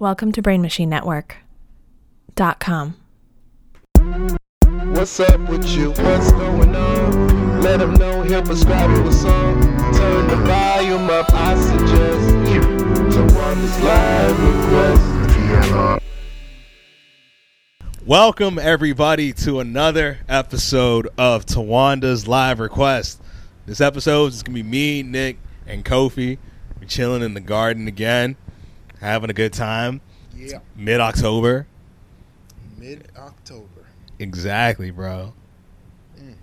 Welcome to Brain Machine Network. Dot com. What's up with you? What's going on? Let them know he'll prescribe you a song. Turn the volume up, I suggest. To one this live request. Welcome everybody to another episode of Tawanda's Live Request. This episode is gonna be me, Nick, and Kofi. We're chilling in the garden again, having a good time. Yeah, Mid October, mid October. exactly, bro. Mm.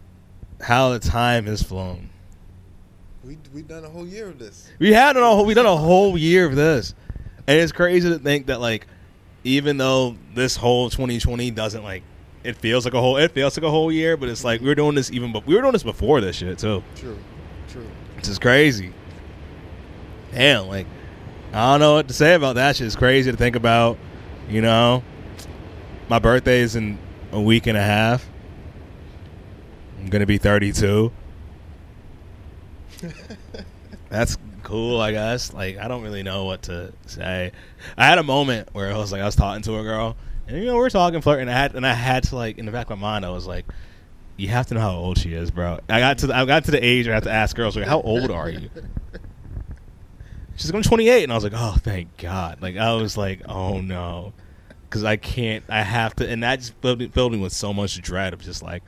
How the time has flown. We we done a whole year of this. We had a whole, we done a whole year of this, and it's crazy to think that like, even though this whole 2020 doesn't like, it feels like a whole, it feels like a whole year, but it's like we were doing this even, but we were doing this before this shit too. True, true. This is crazy. Damn, like I don't know what to say about that shit. It's crazy to think about. You know, my birthday is in a week and a half. I'm gonna be 32. That's cool, I guess. Like I don't really know what to say. I had a moment where I was like, I was talking to a girl, and you know, we're talking, flirting. And I had, and I had to like, in the back of my mind, I was like, you have to know how old she is, bro. I got to, the, I got to the age where I have to ask girls, like, how old are you? She's going 28, and I was like, oh, thank God. Like I was like, oh no, because I can't. I have to, and that just filled, me- filled me with so much dread of just like,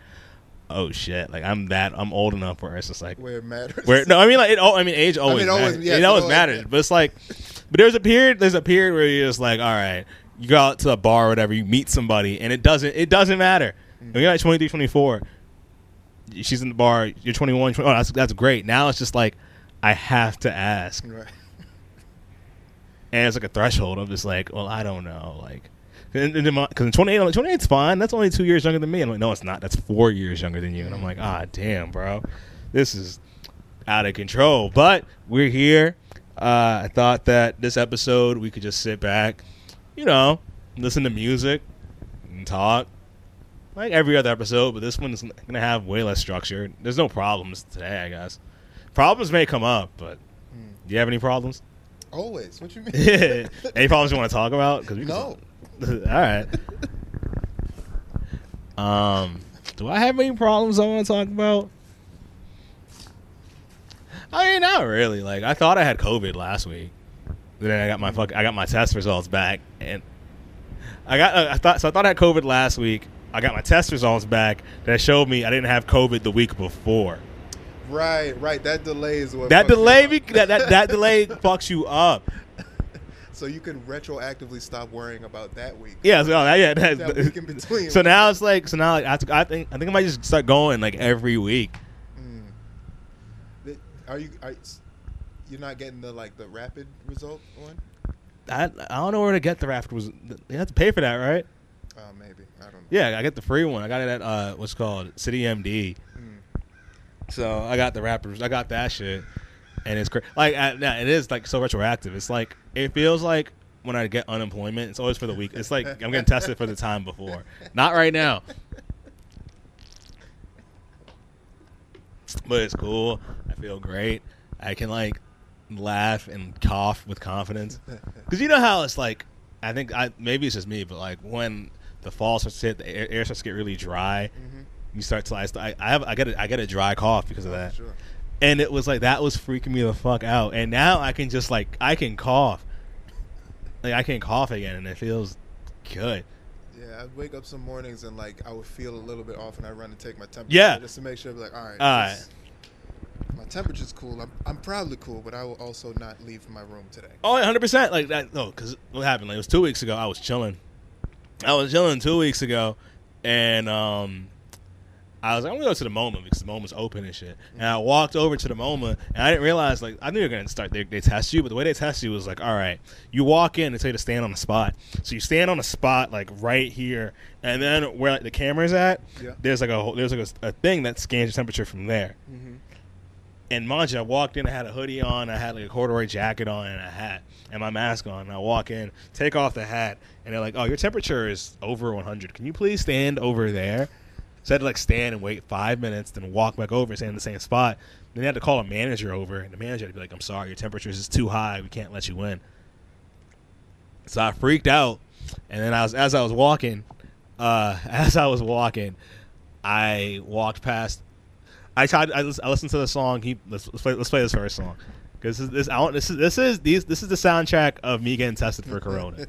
oh shit, like I'm that, I'm old enough where it's just like, Where it matters. where no, I mean like it. Oh, I mean age always. mean, always- matters. yes, it always always- matters. But it's like, but there's a period. There's a period where you're just like, all right, you go out to a bar or whatever, you meet somebody, and it doesn't. It doesn't matter. When you're like 23, 24, she's in the bar. You're 21. 20, oh, that's that's great. Now it's just like, I have to ask, Right. And it's like a threshold of just like, well, I don't know, like. Because 28, I'm like, 28's fine. That's only two years younger than me. I'm like, no, it's not. That's four years younger than you. And I'm like, ah, damn, bro. This is out of control. But we're here. Uh, I thought that this episode we could just sit back, you know, listen to music and talk. Like every other episode, but this one's going to have way less structure. There's no problems today, I guess. Problems may come up, but do you have any problems? Always. What you mean? any problems you want to talk about? Cause we can- No. All right. Um, do I have any problems I want to talk about? I mean, not really. Like, I thought I had COVID last week. Then I got my fuck. I got my test results back, and I got. Uh, I thought so. I thought I had COVID last week. I got my test results back that showed me I didn't have COVID the week before. Right, right. That delay is what. That delay, be- that, that that delay fucks you up. So you can retroactively stop worrying about that week. Yeah, so, oh, yeah. That, That week in between. So now it's like, so now like, I, I think I think I might just start going like every week. Mm. Are you? Are, you're not getting the like the rapid result one? I I don't know where to get the raft was. You have to pay for that, right? Uh, maybe. I don't know. Yeah, I get the free one. I got it at uh, what's called City MD. So I got the rappers. I got that shit, and it's great. Like I, yeah, it is like so retroactive. It's like it feels like when I get unemployment. It's always for the week. It's like I'm getting tested for the time before. Not right now. But it's cool. I feel great. I can like laugh and cough with confidence. Because you know how it's like. I think I maybe it's just me, but like when the fall starts to hit, the air, starts to get really dry. Mhm. You start to I, I have I get a, I get a dry cough because of Oh, that, Sure. and it was like that was freaking me the fuck out. And now I can just like I can cough, like I can cough again, and it feels good. Yeah, I'd wake up some mornings and like I would feel a little bit off, and I run and take my temperature. Yeah. Just to make sure, like, all right. All right. this- My temperature's cool. I'm, I'm probably cool, but I will also not leave my room today. Oh, 100 percent. Like that. No, because what happened? Like it was two weeks ago. I was chilling. I was chilling two weeks ago, and um, I was like, I'm gonna go to the MoMA because the MoMA's open and shit. And I walked over to the MoMA, and I didn't realize like I knew they were gonna start. They, they test you, but the way they test you was like, all right, you walk in and tell you to stand on the spot. So you stand on a spot like right here, and then where like, the camera's at, Yeah. there's like a whole- there's like a, a thing that scans your temperature from there. Mm-hmm. And mind you, I walked in, I had a hoodie on, I had like a corduroy jacket on and a hat and my mask on. And I walk in, take off the hat, and they're like, "Oh, your temperature is over 100. Can you please stand over there?" So I had to like stand and wait five minutes, then walk back over and stand in the same spot. Then they had to call a manager over, and the manager had to be like, "I'm sorry, your temperature is too high. We can't let you in." So I freaked out, and then I was as I was walking, uh, as I was walking, I walked past. I tried. I, I listened to the song. He let's, let's play. Let's play this first song because this, this I want this is this is these this is the soundtrack of me getting tested for corona.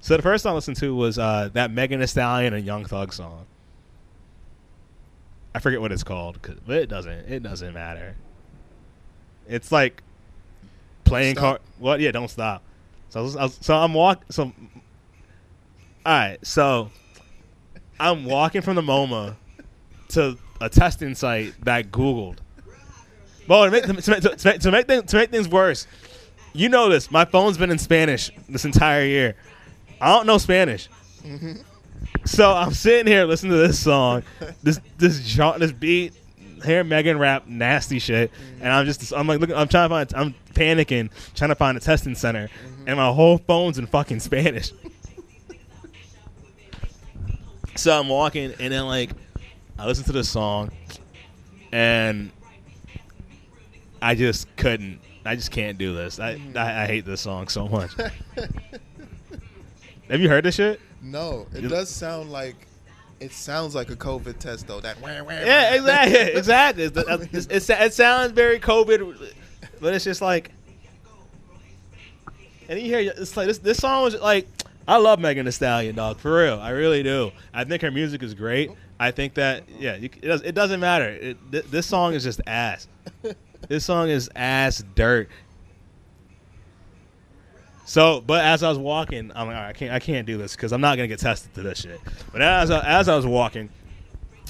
So the first song I listened to was uh, that Megan Thee Stallion and Young Thug song. I forget what it's called, 'cause- but it doesn't. It doesn't matter. It's like playing Stop. car. What? Yeah, don't stop. So I was, I was, so I'm walk. So all right. So I'm walking from the MoMA to a testing site that Googled. Well, to make, to, make, to, make, to, make things, to make things worse, you know this. My phone's been in Spanish this entire year. I don't know Spanish. Mm-hmm. So I'm sitting here listening to this song, this this this beat, hear Megan rap nasty shit, mm-hmm. and I'm just I'm like looking, I'm trying to find, I'm panicking, trying to find a testing center, mm-hmm. and my whole phone's in fucking Spanish. so I'm walking, and then like I listen to this song, and I just couldn't. I just can't do this. I mm-hmm. I, I hate this song so much. Have you heard this shit? No, it does sound like it sounds like a COVID test though. That wah, wah, Yeah, exactly, exactly. It's, uh, it's, it's, it sounds very COVID, but it's just like, and you hear it's like this. This song was like, I love Megan Thee Stallion, dog, for real. I really do. I think her music is great. I think that yeah, you, it, does, it doesn't matter. It, th- this song is just ass. This song is ass dirt. So, but as I was walking, I'm like, right, I can't, I can't do this because I'm not gonna get tested to this shit. But as I, as I was walking,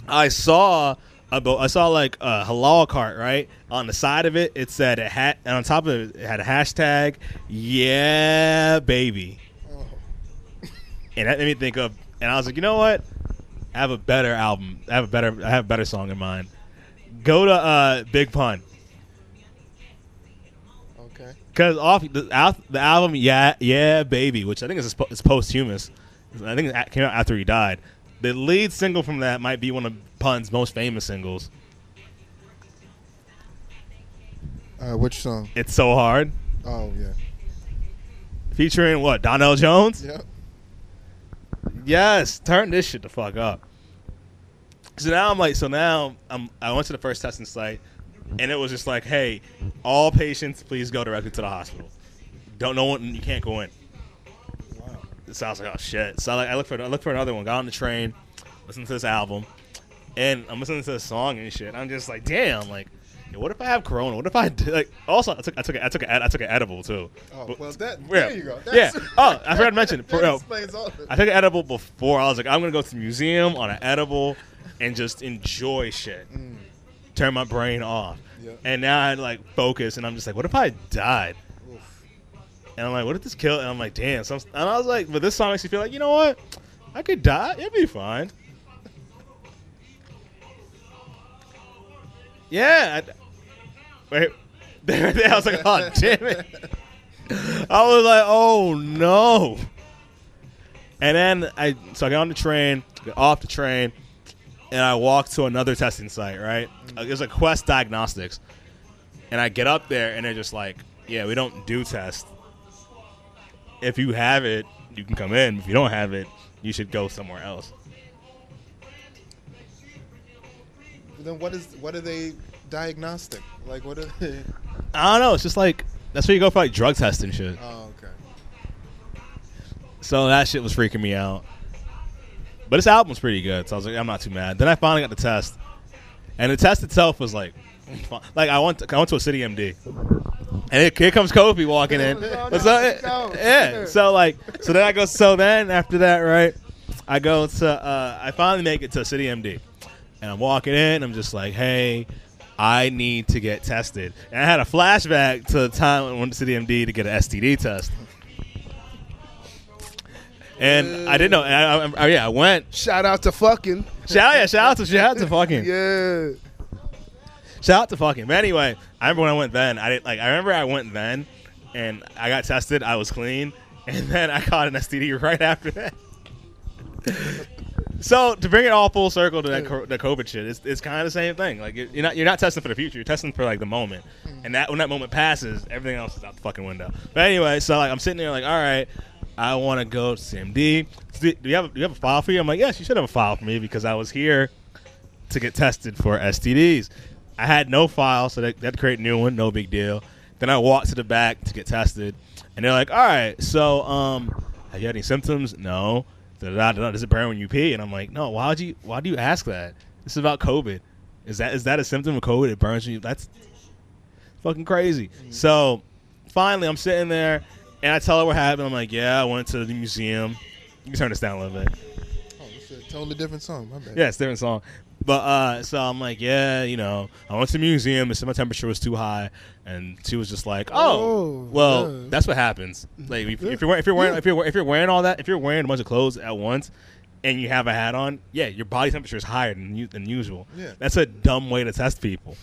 I saw a bo- I saw like a halal cart right on the side of it. It said it had and on top of it, it had a hashtag yeah baby, Oh. and that made me think of. And I was like, you know what? I have a better album. I have a better. I have a better song in mind. Go to uh, Big Pun. Because off the, al- the album, yeah, yeah, baby, which I think is it's posthumous. I think it came out after he died. The lead single from that might be one of Pun's most famous singles. Uh, which song? It's so hard, Oh yeah. featuring what Donell Jones. Yep. Yes, turn this shit the fuck up. So now I'm like, so now I'm. I went to the first testing site, and it was just like, hey, all patients, please go directly to the hospital. Don't know one, you can't go in. Wow. So I was like, oh shit. So I, like, I looked for I looked for another one. Got on the train, listened to this album, and I'm listening to this song and shit. I'm just like, damn, like, what if I have corona? What if I do, like? Also, I took I took a, I took a, I took an edible too. Oh But- well, that yeah, there you go. yeah. Oh, I forgot to mention. that explains all of it. I took an edible before. I was like, I'm gonna go to the museum on an edible and just enjoy shit. Mm. Turn my brain off. Yeah. And now I like focus, and I'm just like, what if I died? Oof. And I'm like, what if this kill? And I'm like, damn. So I'm- and I was like, but this song makes me feel like, you know what? I could die. It'd be fine. Yeah. I, wait. There, there. I was like, oh damn it. I was like, oh no. And then I so I got on the train, got off the train, and I walked to another testing site. Right, mm. it was like Quest Diagnostics, and I get up there, and they're just like, "Yeah, we don't do tests. If you have it, you can come in. If you don't have it, you should go somewhere else." Then what is what are they diagnostic? Like what are they? I don't know. It's just like that's where you go for like drug testing shit. Oh okay. So that shit was freaking me out. But this album's pretty good, so I was like, I'm not too mad. Then I finally got the test, and the test itself was like, like I went, to, I went to a City MD, and here, here comes Kofi walking in. What's up? no. Yeah. So like, so then I go. So then after that, right, I go to. Uh, I finally make it to a City MD, and I'm walking in. I'm just like, hey. I need to get tested. And I had a flashback to the time when I went to City MD to get an STD test. And I didn't know. And I, I, I- yeah, I went. Shout out to fucking. Shout yeah, shout out to shout out to fucking Yeah. shout out to fucking. But anyway, I remember when I went then. I didn't like. I remember I went then, and I got tested. I was clean, and then I caught an STD right after that. So to bring it all full circle to that co- the COVID shit, it's, it's kind of the same thing. Like you're you're not you're not testing for the future. You're testing for like the moment, and that when that moment passes, everything else is out the fucking window. But anyway, so like I'm sitting there like, all right, I want to go to CMD. Do you have a, do you have a file for you? I'm like, yes, you should have a file for me because I was here to get tested for STDs. I had no file, so they, they had to create a new one. No big deal. Then I walked to the back to get tested, and they're like, all right, so um, have you had any symptoms? No. Does it burn when you pee? And I'm like, no. Why would you? Why do you ask that? This is about COVID. Is that is that a symptom of COVID? It burns when you. That's fucking crazy. So finally, I'm sitting there, and I tell her what happened. I'm like, yeah, I went to the museum. You can turn this down a little bit. Oh, it's a totally different song. My bad. Yeah, it's a different song. But uh, so I'm like, yeah, you know, I went to the museum. and said my temperature was too high, and she was just like, oh, Oh, well, yeah. that's what happens. Like if, if you're wearing, if you're wearing if you're if you're wearing all that, if you're wearing a bunch of clothes at once, and you have a hat on, yeah, your body temperature is higher than than usual. Yeah. That's a dumb way to test people.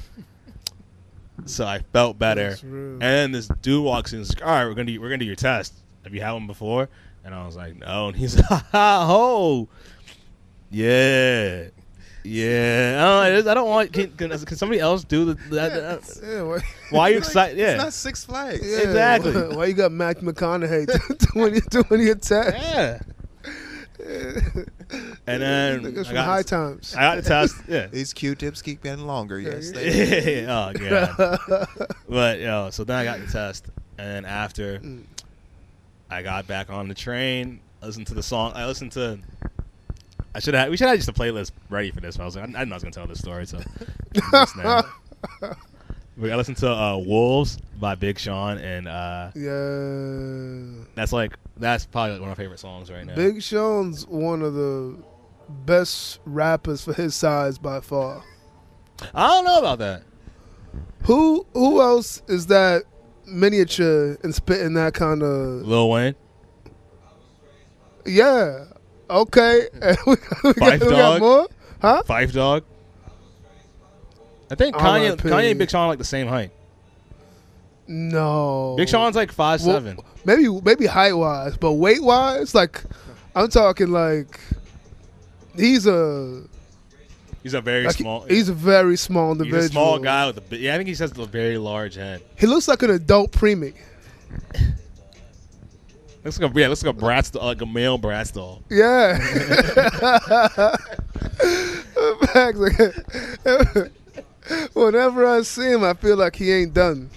So I felt better, and then this dude walks in. and He's like, all right, we're gonna do, we're gonna do your test. Have you had one before? And I was like, no. And he's like, ha ha. Yeah. Yeah. I don't, I don't want. Can, can, can somebody else do the, that? that- Yeah, why, why are you Like, excited? It's not Six Flags. yeah, Exactly. Why, why you got Mac McConaughey doing doing your test? Yeah. And then Niggas I from got, High Times. I got the test. Yeah. These Q-tips keep getting longer. Yes. Yeah, they oh god. But yo, so then I got the test, and then after Mm. I I got back on the train, listened to the song. I listened to. I should have. We should have just a playlist ready for this. But I was like, I, I didn't know I was gonna tell this story, so. Just now. But I listened to uh, "Wolves" by Big Sean, and uh, yeah. that's like that's probably like one of my favorite songs right now. Big Sean's one of the best rappers for his size by far. I don't know about that. Who who else is that miniature and spitting that kind of Lil Wayne, yeah? Okay, we, got, we got Dawg? more, huh? Phife Dawg. I think Kanye, R.I.P.. Kanye and Big Sean are like the same height. No, Big Sean's like five Well, seven. maybe maybe height wise, but weight wise, like I'm talking like he's a He's a very like, small. He's a very small he's individual. a small guy with a big. Yeah, I think he has a very large head. He looks like an adult preemie. Looks like a yeah, looks like a Bratz, doll- like a male Bratz doll. Yeah. Facts, Whenever I see him, I feel like he ain't done.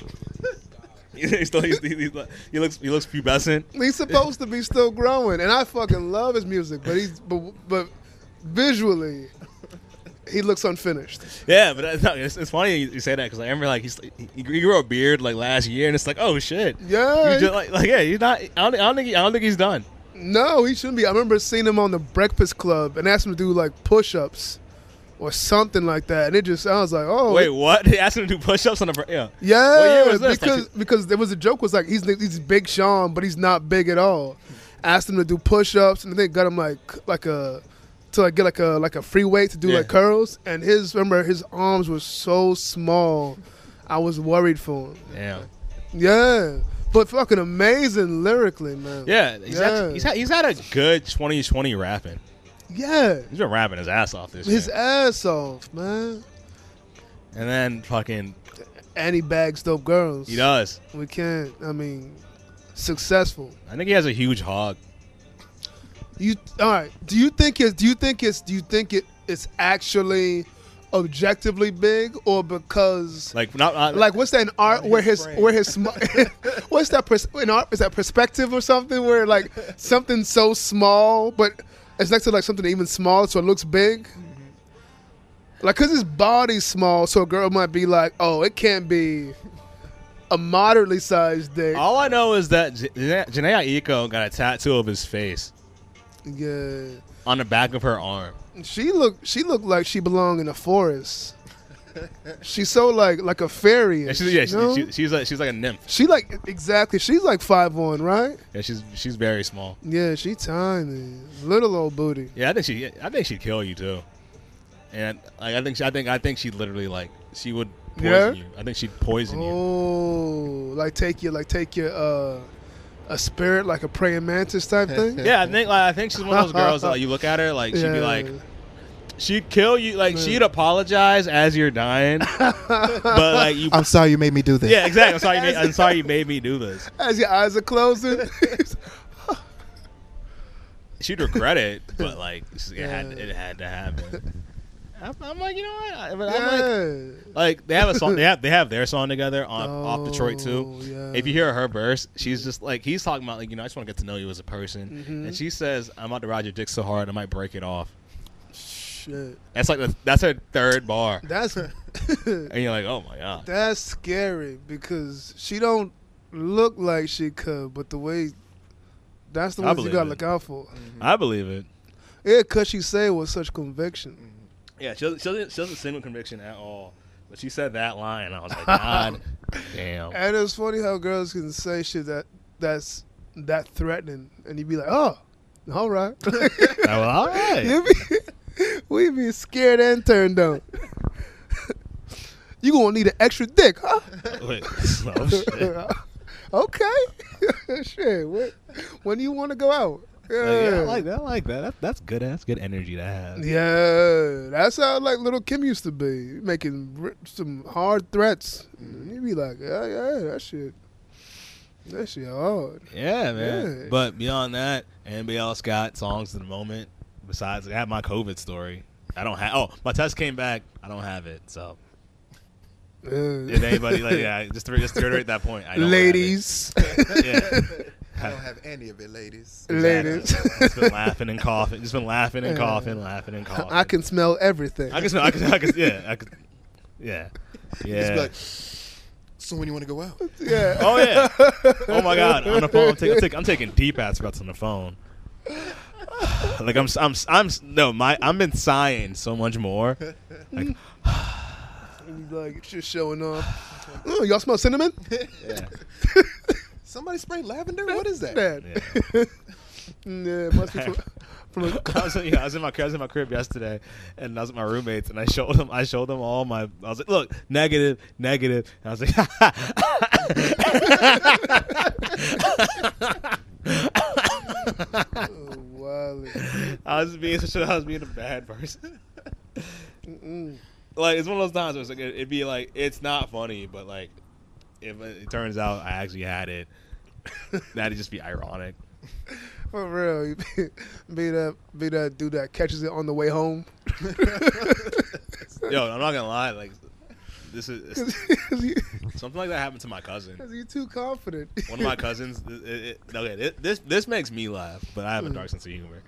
he's still, he's, he's, he looks he looks pubescent. He's supposed to be still growing, and I fucking love his music, but he's but, but visually, he looks unfinished. Yeah, but no, it's, it's funny you, say that because I remember like he's he, he grew a beard like last year, and it's like oh shit. Yeah, just, like, like yeah, he's not. I don't, I don't think he, I don't think he's done. no, he shouldn't be. I remember seeing him on the Breakfast Club and asked him to do like push-ups or something like that, and it just I was like, oh Wait, what? They asked him to do push-ups on the. Yeah. Yeah, What year was because because there was a joke was like he's he's big Sean, but he's not big at all. Asked him to do push-ups, and they got him like like a to like get like a like a free weight to do Yeah. like curls, and his remember his arms were so small, I was worried for him. Yeah. Yeah, but fucking amazing lyrically, man. Yeah, he's, Yeah. Actually, he's, had, he's had a good 2020 rapping. Yeah, He's been rapping his ass off this his year. ass off, man. And then fucking, And he bags dope girls. he does. We can't. I mean, successful. I think he has a huge hog. You all right? Do you think it's? Do you think it's? Do you think it? It's actually objectively big, or because Like, not, not like what's that in art where his his where his sm- what's that pers- in art? Is that perspective or something where like something so small, but it's next to like something even smaller, so it looks big. Like, cause his body's small, so a girl might be like, "Oh, it can't be a moderately sized dick." All I know is that J- Jhené Jhené Aiko got a tattoo of his face Yeah. on the back of her arm. She looked. She looked like she belonged in a forest. She's so like like a fairy. Yeah, she's, yeah, she, you know? she, she's like she's like a nymph. she like exactly. She's like five one, right? Yeah, she's she's very small. Yeah, she tiny, little old booty. Yeah, I think she I think she'd kill you too. And like I think she, I think I think she'd literally like she would poison Yeah? you. I think she'd poison you. Oh, like take your like take your uh a spirit, like a praying mantis type thing. Yeah, I think like I think she's one of those girls that like, you look at her like she'd be like she'd kill you like she'd apologize as you're dying, but like you. I'm sorry you made me do this. yeah, exactly. I'm sorry. You made, I'm sorry you made me do this. as your eyes are closing. She'd regret it, but like it had it had to happen. I'm, I'm like, you know what? I, but I'm like, like they have a song. They have they have their song together on off Detroit too. Oh, yeah. If you hear her verse, she's just like he's talking about like you know I just want to get to know you as a person, Mhm. and she says I'm about to ride your dick so hard I might break it off. Shit. That's like the, that's her third bar, That's her. and you're like, oh my god. that's scary because she don't look like she could, but the way that's the I ones you gotta it. look out for. Mm-hmm. I believe it. Yeah, cause she say it with such conviction. Mm-hmm. Yeah, she doesn't, she doesn't, she doesn't sing with conviction at all. But she said that line, and I was like, God damn. And it's funny how girls can say shit that that's that threatening, and you'd be like, oh, all right. I was, all right. You be, we be scared and turned on. you gonna need an extra dick, huh? Wait, oh, shit. okay. shit. What, when do you want to go out? Like, yeah, I like that. I like that. that. That's good. That's good energy to have. Yeah, that's how like Lil' Kim used to be, making some hard threats. And you be like, yeah, yeah, that shit, that shit hard. Yeah, man. Yeah. But beyond that, anybody else got songs at the moment? Besides, I have my COVID story. I don't have. Oh, my test came back. I don't have it. So uh. Yeah. if anybody, like, yeah, just to, just to reiterate that point, I don't have. Ladies, yeah. I don't have any of it, ladies. ladies, just been laughing and coughing. Just been laughing and coughing, laughing and coughing. I can smell everything. I can, smell- I can, I can, yeah, I can, yeah, Just yeah. like, so when you want to go out? yeah. Oh yeah. Oh my god. On the phone, I'm, taking, I'm, taking, I'm taking deep ass breaths on the phone. Like I'm, I'm, I'm, no, my, I'm been sighing so much more. Like, And you like it's just showing off. Oh, y'all smell cinnamon? yeah, Somebody spray lavender? What is that? Yeah. yeah, it must be from, from a, I was, yeah, I was in my, I was in my crib yesterday, and I was with my roommates, and I showed them, I showed them all my, I was like, look, negative, negative. And I was like, oh, Wally. I was being such a, I was being a bad person. Like it's one of those times where it's like it, it'd be like it's not funny, but like if it, it turns out I actually had it, that'd just be ironic. For real, you be, be that be that dude that catches it on the way home. Yo, I'm not gonna lie, like this is Cause you, something like that happened to my cousin. 'cause you're too confident. One of my cousins. It, it, okay, it, this this makes me laugh, but I have a mm. dark sense of humor.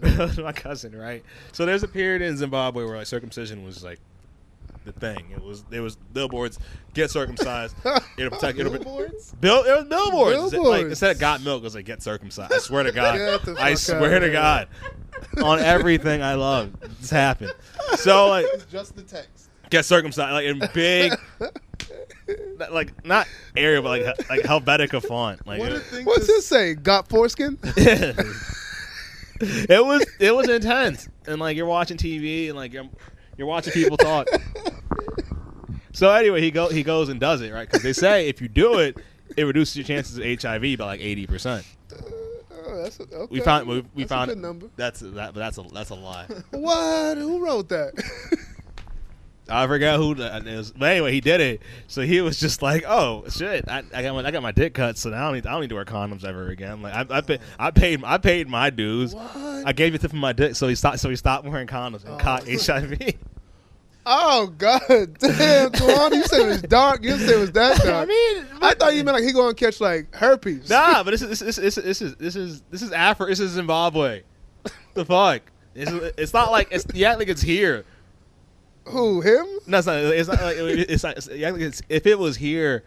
Mm. my cousin, right? So there's a period in Zimbabwe where like circumcision was like the thing. It was there was billboards get circumcised. It'll protect. It'll, Billboards? Bill, it was billboards. Like instead of got milk, it was like get circumcised. I swear to God. I swear to God. On everything I love, this happened. So like It's just the text. Get circumcised like in big, like not area, but like like Helvetica font. Like What it, What's this say? Got foreskin? it was it was intense, and like you're watching TV and like you're, you're watching people talk. So anyway, he go he goes and does it right because they say if you do it, it reduces your chances of HIV by like eighty percent. Oh, that's a, okay. We found we, we That's a found good number. That's that, but that's a that's a lie. What? Who wrote that? I forgot who that is, but anyway, he did it. So he was just like, "Oh shit, I, I got my I got my dick cut, so now I don't need I don't need to wear condoms ever again." Like I I, pay, I paid I paid my dues. What? I gave it to from my dick, so he stopped so he stopped wearing condoms and Oh. caught HIV. oh God, damn, Tawana, you said it was dark. You said it was that dark. I mean, I thought you meant like he going to catch like herpes. Nah, but this is this, this, this, this is this is this is Africa. This is Zimbabwe. the fuck? It's, it's not like it's you act like it's here. Who him? No, it's not. It's not like it's not. It's, it's, if it was here,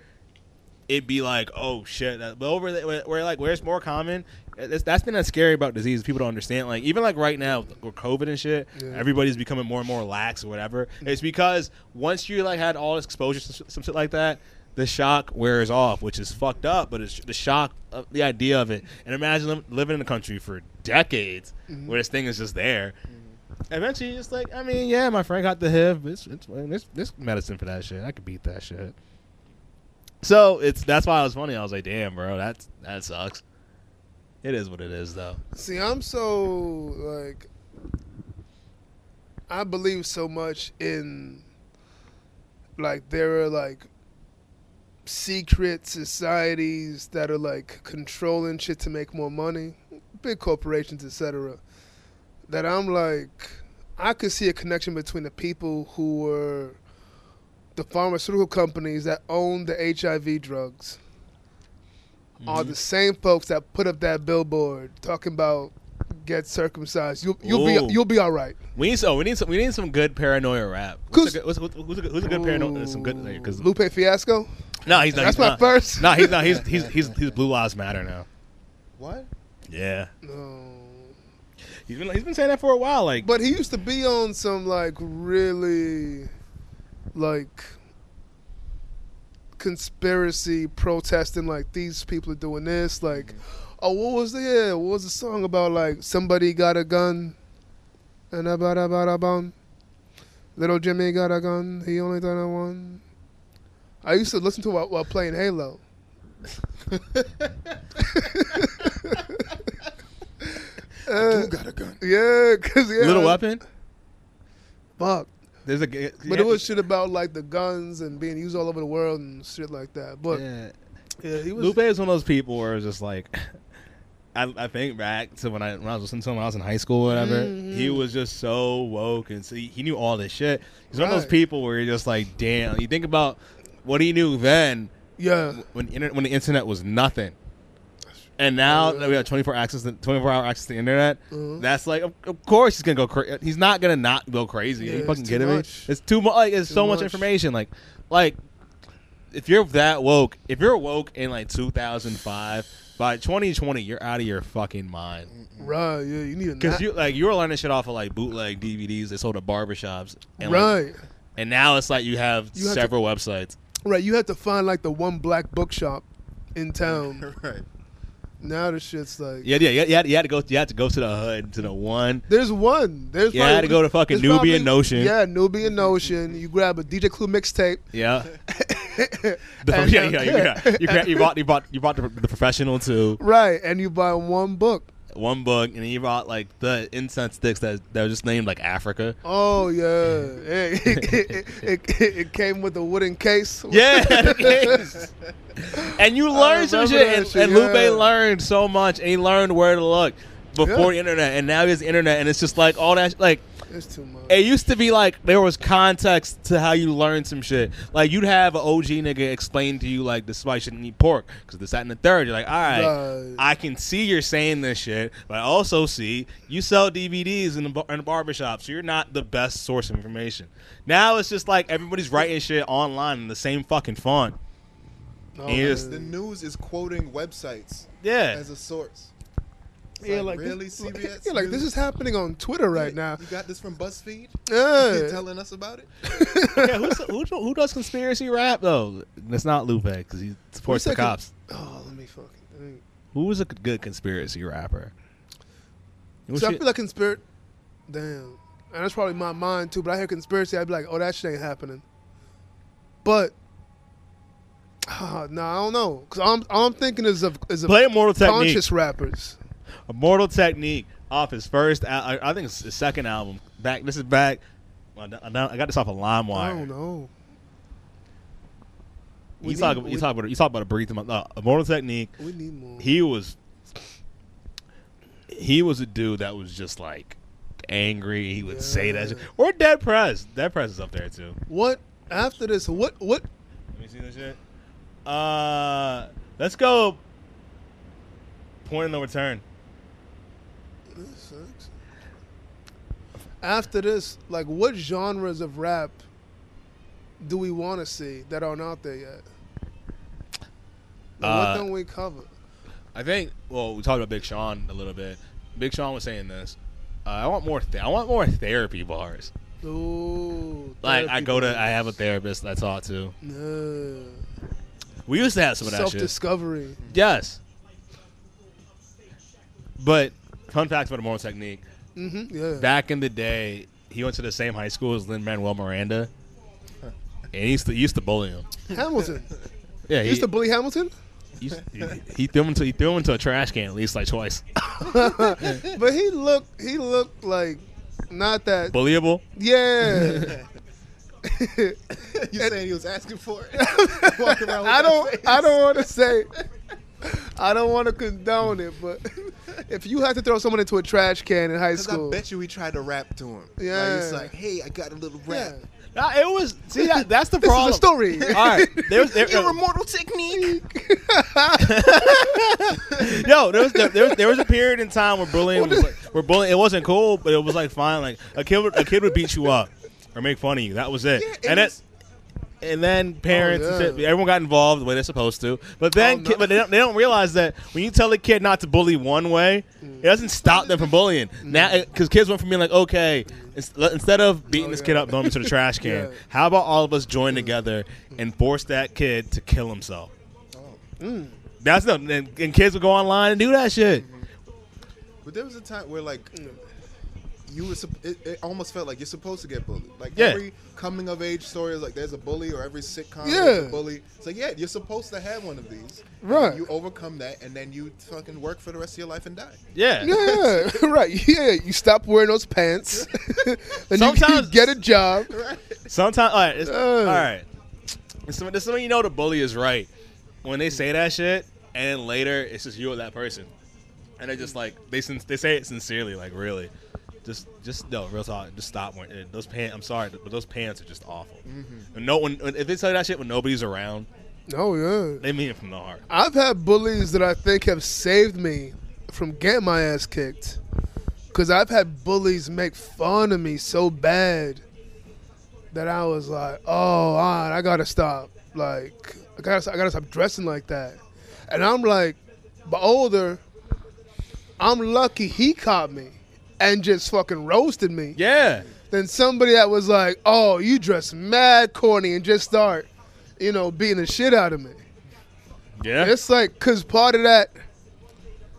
it'd be like, oh shit. But over there, where, like where it's more common, eh, it's, that's been that scary about disease. People don't understand. Like even like right now with COVID and shit, Yeah. everybody's becoming more and more lax or whatever. It's because once you like had all this exposure to some- some shit like that. The shock wears off, which is fucked up, but it's the shock of the idea of it. And imagine living in a country for decades mm-hmm. where this thing is just there. Mm-hmm. Eventually, you're like, I mean, yeah, my friend got the HIV. It's, it's, there's medicine for that shit. I could beat that shit. So it's that's why I was funny. I was like, damn, bro, that's that sucks. It is what it is, though. See, I'm so like I believe so much in like there are like secret societies that are like controlling shit to make more money, big corporations, etc. That I'm like I could see a connection between the people who were the pharmaceutical companies that own the HIV drugs are mm-hmm. the same folks that put up that billboard talking about get circumcised. You'll you'll Ooh. be you'll be all right. We need some. We need some. We need some good paranoia rap. What's a good, what's, what's, who's a good, who's a good paranoia? Some good because Lupe Fiasco. no, he's not. That's he's my not. first. No, he's not. He's he's he's he's Blue Lives Matter now. What? Yeah, No. He's been he's been saying that for a while. Like, But he used to be on some like really like conspiracy protesting like these people are doing this like mm-hmm. oh what was the yeah what was the song about like somebody got a gun and a bada bada bum. Little Jimmy got a gun he only done it one I used to listen to it while, while playing Halo Who got a gun? yeah cause yeah Little Weapon. fuck There's a. g- But it was shit about like the guns and being used all over the world and shit like that. But yeah, Yeah. he was. Lupe is one of those people where it's just like. I, I think back to when I when I was listening to him when I was in high school or whatever. Mhm. He was just so woke and so he, he knew all this shit. He's one of those people where you're just like, damn. You think about what he knew then yeah, when inter- when the internet was nothing, and now that we have 24 access to 24 hour access to the internet, Mhm. that's like of, of course he's gonna go crazy. He's not gonna not go crazy. Yeah, Are you it's fucking too kidding me? much. It's too much. Like it's Too so much. much. information. Like like if you're that woke, if you're woke in like 2005, by 2020 you're out of your fucking mind. right. Yeah, you need a Because you like you were learning shit off of like bootleg DVDs they sold at barbershops, and like, right, and now it's like you have You have to- several websites. right. You had to find like the one black bookshop in town. right. Now the shit's like. Yeah, yeah, yeah. You had, you had to go. You had to go to the hood to the one. There's one. There's You had to go to fucking Nubian Notion. Yeah, Nubian Notion. You grab a DJ Clue mixtape. Yeah, the, yeah, yeah, yeah. You, gra- you bought, you bought, you bought the, the professional too. Right, and you buy one book. One book, and he you bought like the incense sticks that that were just named like Africa. Oh yeah, it, it, it, it came with a wooden case. Yeah, and you learned some shit, and, shit, and Lupe learned so much, and he learned where to look before Yeah. the internet, and now he has the internet, and it's just like all that. Like It's too much. it used to be like there was context to how you learned some shit. Like you'd have an OG nigga explain to you like this is why you shouldn't eat pork because this, that, and the third. You're like, all right, Right. I can see you're saying this shit, but I also see you sell DVDs in the bar- in the barbershop, so you're not the best source of information. Now it's just like everybody's writing shit online in the same fucking font. Oh, and just- The news is quoting websites Yeah, as a source. It's yeah, like, like really this, CBS. Yeah, like this is happening on Twitter right You- now. You got this from BuzzFeed. Yeah. You're telling us about it. yeah who's, who, who does conspiracy rap though? It's not Lupe because he supports the Who's that con- cops. Oh, let me fucking. let me- Who was a good conspiracy rapper? Who So I feel like conspiracy. Damn, and that's probably my mind too. But I hear conspiracy, I'd be like, oh, that shit ain't happening. But. Uh, no, I don't know. Cause all I'm, all I'm thinking is of is of Play Immortal Technique. conscious rappers. Immortal Technique off his first, al- I think it's his second album. Back, this is back. I got this off of I don't know. You We talk, need- you we- talk about, you talk about a brief. Uh, Immortal Technique. We need more. He was, he was a dude that was just like angry. He would say that. Shit. Or Dead Prez. Dead Prez is up there too. what after this? What what? Let me see this shit. Uh, let's go. Point of no return. After this, like, what genres of rap do we want to see that aren't out there yet? Like, Uh, what don't we cover? I think. Well, we talked about Big Sean a little bit. Big Sean was saying this. Uh, I want more. Th- I want more therapy bars. Ooh, Like I go to. I have a therapist that I talk to. Yeah. We used to have some of that self shit. discovery. Yes. But fun fact about Immortal Technique. Mm-hmm. Yeah. Back in the day, he went to the same high school as Lin Manuel Miranda, and he used to he used to bully him. Hamilton. Yeah, You he, used to bully Hamilton. You, he threw him into he threw him into a trash can at least like twice. but he looked he looked like not that. Bullyable. Yeah. You saying he was asking for it? Walking around with I don't. I don't want to say I don't want to condone it, but if you had to throw someone into a trash can in high Because I school, bet you we tried to rap to him. Yeah. Like, it's like, hey, I got a little rap. yeah. Nah, it was see that that's the this problem. is a story. All right, there was there, Your uh, immortal technique. Yo, there was there, there was there was a period in time where bullying was like, where bullying it wasn't cool, but it was like fine. Like a kid would, a kid would beat you up or make fun of you. That was it. Yeah, it and then was- and then oh, parents and Oh, shit, yeah. everyone got involved the way they're supposed to. But then Oh, kid, no. but they don't, they don't realize that when you tell a kid not to bully one way, Mm. it doesn't stop them from bullying. Mm. Now eh, because kids went from being like okay. Mm. ins- Instead of beating Oh, this yeah. kid up, throwing him to the trash can, Yeah. how about all of us join mm. together and force that kid to kill himself? Oh. Mm. That's no, and, and kids would go online and do that shit. Mm-hmm. But there was a time where like you were, it, it almost felt like you're supposed to get bullied. Like Yeah. every coming of age story is like there's a bully, or every sitcom Yeah. there's a bully. So yeah, you're supposed to have one of these. Right. You overcome that, and then you fucking work for the rest of your life and die. Yeah. Yeah, right. Yeah, you stop wearing those pants, and you, Sometimes- you get a job. Right. Sometimes, all right, it's, Uh. all right. This is when- this is when you know the bully is right. When they say that shit, and then later it's just you or that person, and they just like they they say it sincerely, like really, just just no real talk, just stop wearing those pants. I'm sorry, but those pants are just awful. Mm-hmm. And no one, if they say that shit when nobody's around, Oh yeah, they mean it from the heart. I've had bullies that I think have saved me from getting my ass kicked. Cause I've had bullies make fun of me so bad that I was like, "Oh, right, I gotta stop. Like, I gotta, I gotta stop dressing like that." And I'm like, but older, I'm lucky he caught me and just fucking roasted me. Yeah, than somebody that was like, "Oh, you dress mad corny," and just start, you know, beating the shit out of me. yeah. It's like, cause part of that,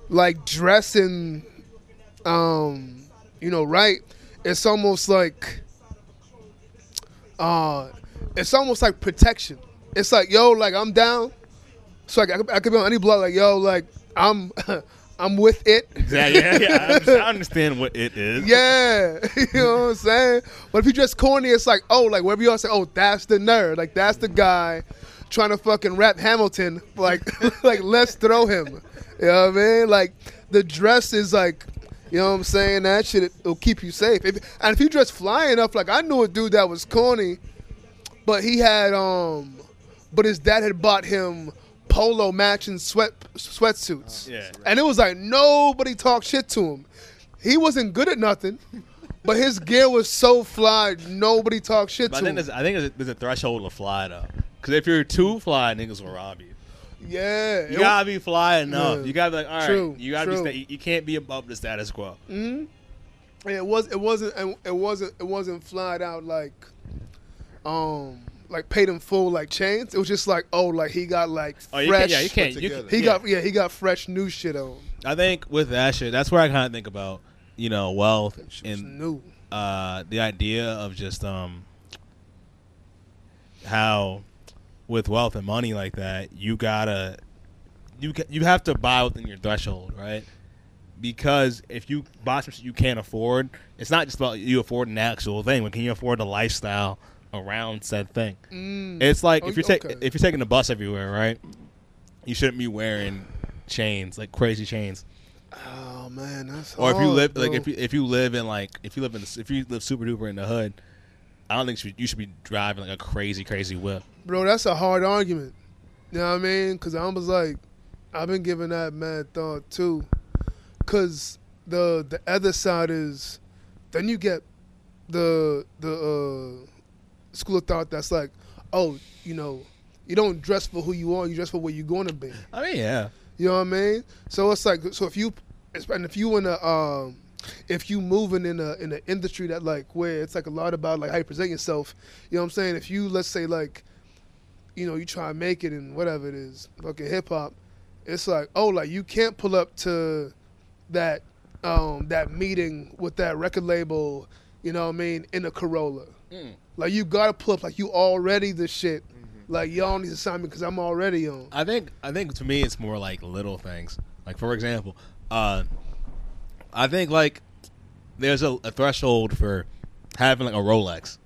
like dressing, um, you know, right? It's almost like, uh, it's almost like protection. It's like, yo, like I'm down, so like I, could- I could be on any block, like, yo, like I'm, I'm with it. yeah, yeah, yeah. I understand- what it is. Yeah, you know what I'm saying. But if you dress corny, it's like, oh, like wherever you all say, oh, that's the nerd, like that's the guy trying to fucking rap Hamilton, like, like let's throw him. You know what I mean? Like the dress is like, you know what I'm saying? That shit it, will keep you safe. If, and if you dress fly enough, like I knew a dude that was corny, but he had um, but his dad had bought him polo matching sweat sweatsuits. Yeah. And it was like nobody talked shit to him. He wasn't good at nothing, but his gear was so fly, nobody talked shit But I to think him. there's, I think there's a, there's a threshold of fly though, because if you're too fly, niggas will rob you. Yeah. You gotta be fly enough. Yeah. You gotta be like, all right. True, You gotta true. be. Sta- you can't be above the status quo. it was it wasn't and it wasn't it wasn't flyed out like um like paid him full like chains. It was just like oh like he got like Oh, you fresh. can't. Yeah, you can't. You, together. He yeah. got yeah he got fresh new shit on. I think with that shit, that's where I kind of think about you know wealth and new. uh, the idea of just um how with wealth and money like that, you gotta you ca- you have to buy within your threshold, right? Because if you buy some shit you can't afford, it's not just about you affording the actual thing, but can you afford the lifestyle around said thing? Mm. It's like Oh, if you're taking if you're taking the bus everywhere, right? You shouldn't be wearing chains like crazy chains. Oh man, that's Or if you live like if you if you live in like if you live in the, if you live super duper in the hood, I don't think you should, you should be driving like a crazy crazy whip. bro, that's a hard argument. You know what I mean? Because I was like, I've been giving that mad thought too. Because the the other side is, then you get the the uh, school of thought that's like, oh, you know, you don't dress for who you are, you dress for where you're going to be. I mean, yeah, You know what I mean? So it's like, so if you, and if you in a, um, if you moving in a in an industry that like where it's like a lot about like how you present yourself. You know what I'm saying? If you let's say like, you know, you try and make it in whatever it is, fucking hip hop, it's like oh like you can't pull up to that um that meeting with that record label. You know what I mean? In a Corolla. Like you gotta pull up like you already the shit. Like y'all need to sign me because I'm already on. I think I think to me it's more like little things. Like for example, uh, I think like there's a, a threshold for having like a Rolex,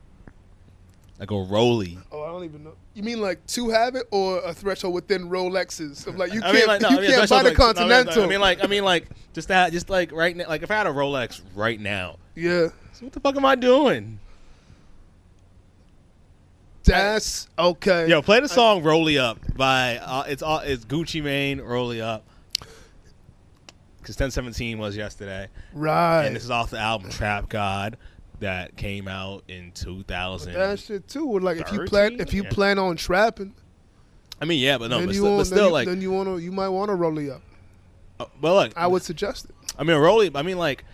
like a Rolly. Oh, I don't even know. You mean like to have it or a threshold within Rolexes? Of like you can't mean, like, no, you I mean, can't buy threshold, the like, no, Continental. I mean, like, I mean, like, just that, just like right now, like if I had a Rolex right now, yeah, so what the fuck am I doing? That's okay. Yo, play the song "Rolly Up" by uh, it's all it's Gucci Mane, "Rolly Up." Because 1017 was yesterday, right. and this is off the album "Trap God" that came out in 2000. that shit too. Like if you plan if you Yeah. plan on trapping, I mean, yeah, but no, but you still, want but still like, then you want to you might want to roll it up. uh, but look, I would suggest it. I mean, a Rolly. I mean, like,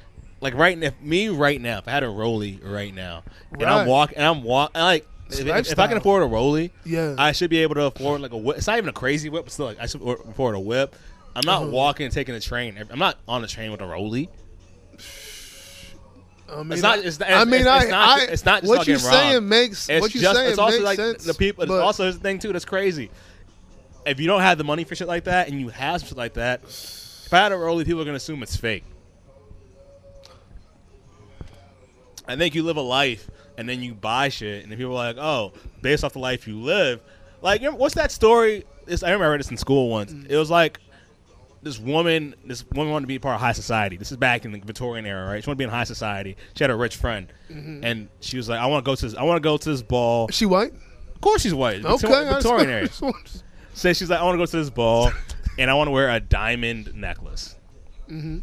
like right now, me right now, if I had a Rolly right now, and I'm walking, and I'm walking, like, if, if I can afford a Rolly, Yeah. I should be able to afford like a whip. It's not even a crazy whip, but still, like, I should afford a whip. I'm not Uh-huh. walking and taking a train. I'm not on a train with a Rolly. I mean, It's not. I- It's, it's, I mean, it's, I, it's not. I, it's not what you're saying makes It's what you're just. saying it's also makes like sense. the people. but It's also here's the thing too. That's crazy. If you don't have the money for shit like that, and you have some shit like that, if I had a Rolly, people are gonna assume it's fake. I think you live a life and then you buy shit, and then people are like, "Oh, based off the life you live." Like, what's that story? It's, I remember I read this in school once. Mm. It was like this woman, this woman wanted to be part of high society. This is back in the Victorian era, right? She wanted to be in high society. She had a rich friend, Mm-hmm. and she was like, "I want to go to this. I want to go to this ball." Is she white? Of course, she's white. Okay, Victor- I just- Victorian era. So she's like, "I want to go to this ball, and I want to wear a diamond necklace." Mm-hmm.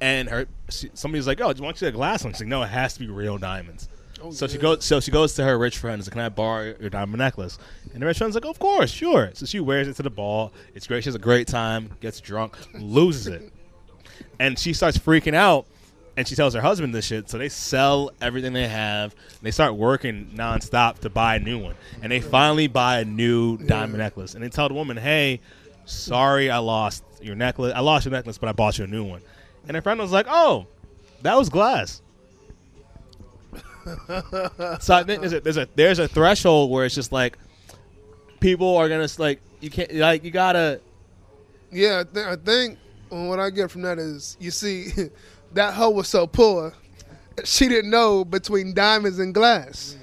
And her, she, somebody's like, "Oh, do you want you a glass one?" She's like, "No, it has to be real diamonds." Oh, so she goes. So she goes to her rich friend. and says, "Can I borrow your diamond necklace?" And the rich friend's like, "Of course, sure." So she wears it to the ball. It's great. She has a great time. Gets drunk, loses it, and she starts freaking out. And she tells her husband this shit. So they sell everything they have. They start working nonstop to buy a new one. And they finally buy a new diamond necklace. And they tell the woman, "Hey, sorry, I lost your necklace. I lost your necklace, but I bought you a new one." And her friend was like, "Oh, that was glass." So I think there's a, there's a there's a threshold where it's just like people are gonna like you can't like you gotta Yeah, I, th- I think what I get from that is you see that hoe was so poor, she didn't know between diamonds and glass.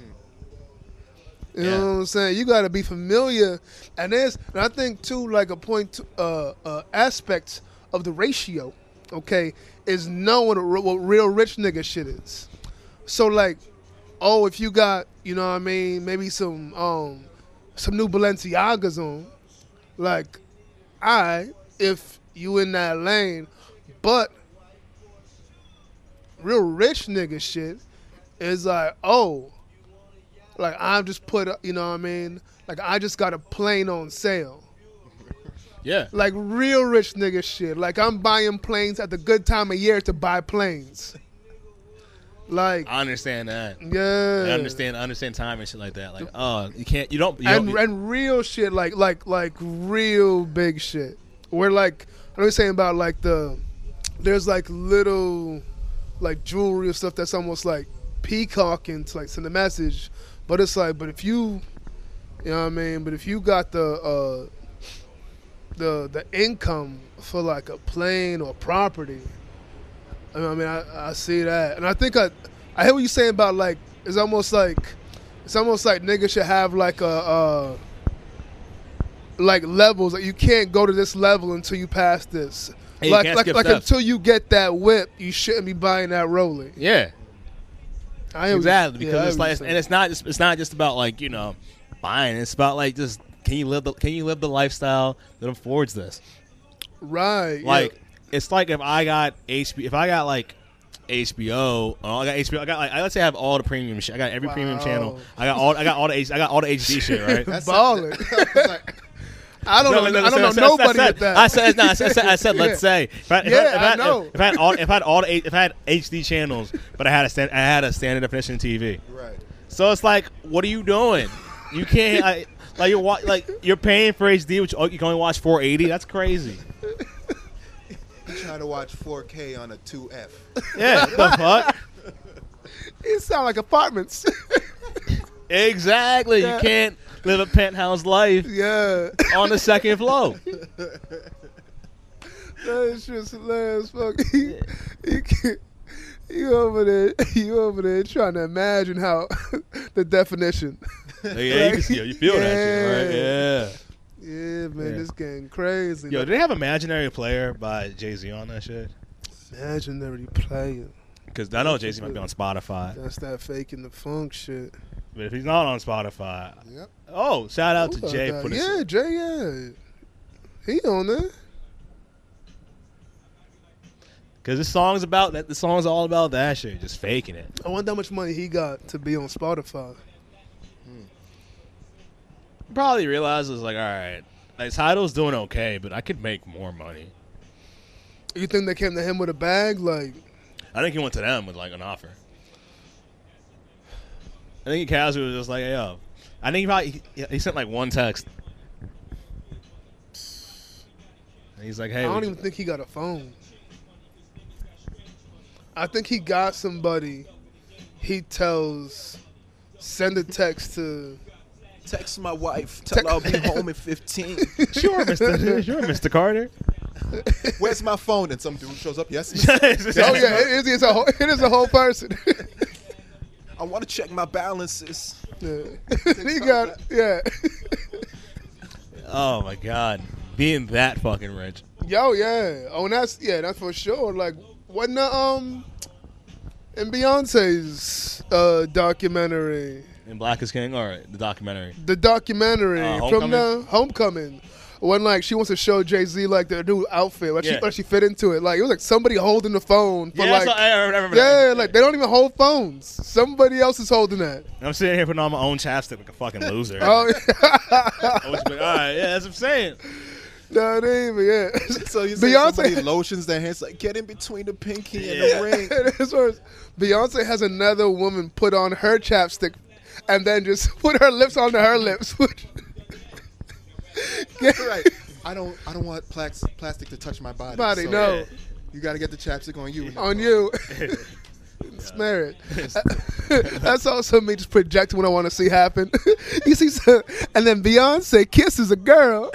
You Yeah. know what I'm saying? You got to be familiar, and there's, and I think too, like a point, to, uh, uh, aspect of the ratio, okay, is knowing what real rich nigga shit is. So like, oh, if you got, you know what I mean, maybe some, um, some new Balenciagas on, like, I, if you in that lane, but real rich nigga shit is like, oh, like I'm just put, up- you know what I mean? Like I just got a plane on sale. yeah Like real rich nigga shit. Like I'm buying planes at the good time of year to buy planes. Like I understand that. Yeah, I understand I understand time and shit like that. Like oh you can't you don't you and don't, and real shit like like like real big shit. Where like I know you're saying about like the there's like little like jewelry or stuff that's almost like peacocking to like send a message, but it's like but if you you know what I mean, but if you got the uh the the income for like a plane or property, I mean I, I, see that, and I think I I hear what you're saying about like it's almost like it's almost like niggas should have like a uh like levels that you can't go to this level until you pass this. Yeah, you like like like until you get that whip, you shouldn't be buying that Rolly. yeah I hear what you- exactly yeah, because hear it's like and it's not just it's not just about like you know buying it's about like just can you live the can you live the lifestyle that affords this right. Like yeah. It's like if I got HBO, if I got like HBO, oh, I got HBO. I got like I let's say I have all the premium shit. I got every premium Wow. channel. I got all I got all the H, I got all the HD shit. Right. That's Ballin'. That's like, I don't No, know. no, no, I don't know said- nobody with that. I said, no, I said, I said, I said let's say, if I, if Yeah, I, if know. If, I had all, if I had all the, if I had HD channels, but I had a stand, I had a standard definition TV. right. So it's like, what are you doing? You can't, I, like you're wa- like you're paying for HD, which oh, you can only watch 480. That's crazy. You try to watch 4K on a 2F. Yeah, the fuck. it sound like apartments. Exactly. Yeah. You can't live a penthouse life Yeah. on the second floor. That shit's hilarious. Fuck. You, you, can't- you over there, you over there trying to imagine how the definition. Like, yeah, you, can, yo, you feel that shit, right? Yeah. Yeah, man, Yeah. this getting crazy. Yo, do they have Imaginary Player by Jay Z on that shit? Imaginary player. Because I know Jay Z might be on Spotify. That's that faking the funk shit. But if he's not on Spotify, Yep. oh, shout out to Jay for that? this. Yeah, Jay, yeah. He on there. Because this song's about that. The song's all about that shit, just faking it. I wonder how much money he got to be on Spotify. Probably realizes like, all right, like title's doing okay, but I could make more money. You think they came to him with a bag? Like, I think he went to them with like an offer. I think casually was just like, hey, yo. I think he probably he, he sent like one text. And he's like, hey, I don't even think he got a phone. I think he got somebody. He tells, send a text to. Text my wife. Tell her I'll be home at 15. sure, Mister, sure, Mister Carter. Where's my phone? And some dude shows up. Yes. Oh yeah, it is, it's a whole, it is a whole person. I want to check my balances. yeah. he got yeah. Oh my god, being that fucking rich. Yo, yeah. Oh, and that's yeah, that's for sure. Like, wasn't the, um in Beyonce's uh documentary, In Black is King, or the documentary. the documentary Uh, from the Homecoming. When like she wants to show Jay Z like their new outfit, like she, Yeah. like she fit into it. Like it was like somebody holding the phone for Yeah, like that's what- I remember, yeah, that. like they don't even hold phones. Somebody else is holding that. I'm sitting here putting on my own chapstick like a fucking loser. Oh, I was like, all right, yeah, that's what I'm saying. no, they even yeah. So you say Beyonce- somebody lotions their hands like get in between the pinky and the ring. Beyonce has another woman put on her chapstick and then just put her lips onto her lips. right. I don't. I don't want plax, plastic to touch my body. Body, so no. You got to get the chapstick on you. on you. Smear it. That's also me just projecting what I want to see happen. you see, so, and then Beyonce kisses a girl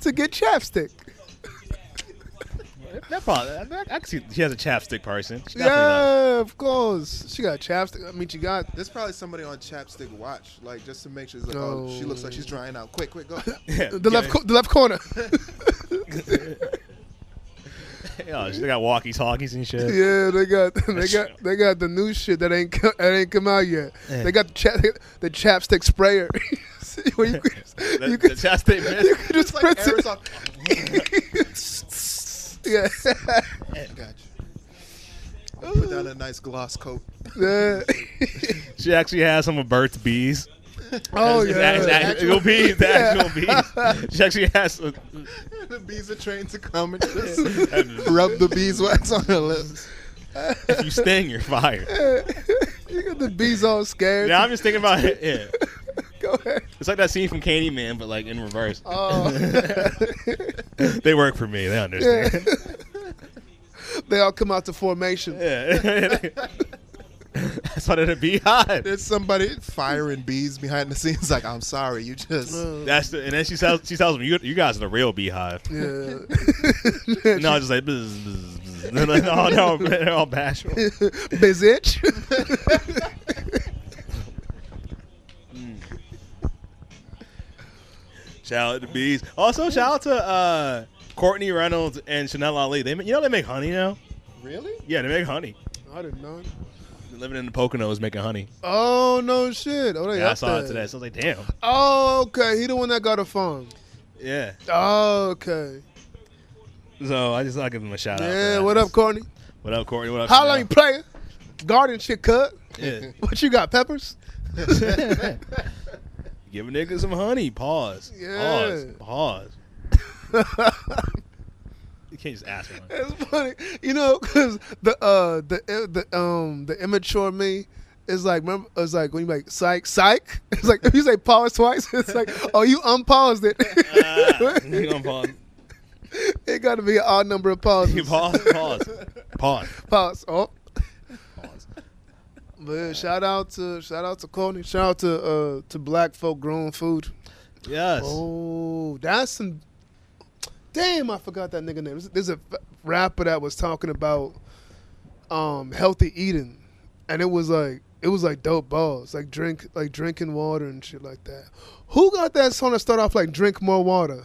to get chapstick. That probably, I, I can see she has a chapstick person. She. Yeah, of course. She got chapstick. I mean, she got. There's probably somebody on chapstick watch, like just to make sure. Like, No. oh, she looks like she's oh. drying out. Quick, quick, go. Yeah, The left, co- the left corner. Yeah, they got walkie talkies and shit. yeah, they got they got they got the new shit that ain't co- that ain't come out yet. Yeah. They got the, cha- the chapstick sprayer. You could, The, you the could, chapstick you could just It's like spritz it. Aerosol. Yeah. Gotcha. I'll put down a nice gloss coat. yeah. She actually has some of Burt's Bees. Oh It's- it's yeah. act- it's actual bees. The actual bees. She actually has. A, the bees are trained to come and just rub the beeswax on her lips. if you sting, you're fired. you got the bees all scared. Yeah, I'm just thinking about it. Yeah. Go ahead. It's like that scene from Candyman, but like in reverse. Oh. they work for me. They understand. they all come out to formation. Yeah. That's why they're the beehive. There's somebody firing bees behind the scenes. Like, I'm sorry, you just. That's the, and then she tells she tells them you you guys are the real beehive. Yeah. No, just like bzz, bzz, bzz. And they're like, oh no, they're all bashful. Bizitch. Shout out to bees. Also, shout out to uh, Courtney Reynolds and Chanel Ali. They ma- you know they make honey now. Really? Yeah, they make honey. I didn't know. They're living in the Poconos making honey. Oh no shit. Oh, they Yeah, I saw there. it today. So I was like, damn. Oh, okay. He the one that got a farm. Yeah. Oh, okay. So I just I give them a shout out. Yeah. that. What up, Courtney? What up, Courtney? What up? How long you playing? Garden shit cut. Yeah. What you got? Peppers? Give a nigga some honey. Pause. Yeah. Pause. Pause. You can't just ask for one. It's funny, you know, because the uh the the um the immature me is like remember it's like when you like psych psych. It's like if you say pause twice, it's like oh you unpaused it. Ah, you gonna it got to be an odd number of You pauses. pause. Pause. Pause. Pause. Oh. But shout out to shout out to Courtney. Shout out to uh to Black folk growing food. Yes. Oh, that's some. Damn, I forgot that nigga name. There's- a rapper that was talking about um healthy eating, and it was like it was like dope balls, like drink like drinking water and shit like that. Who got that song to start off like drink more water?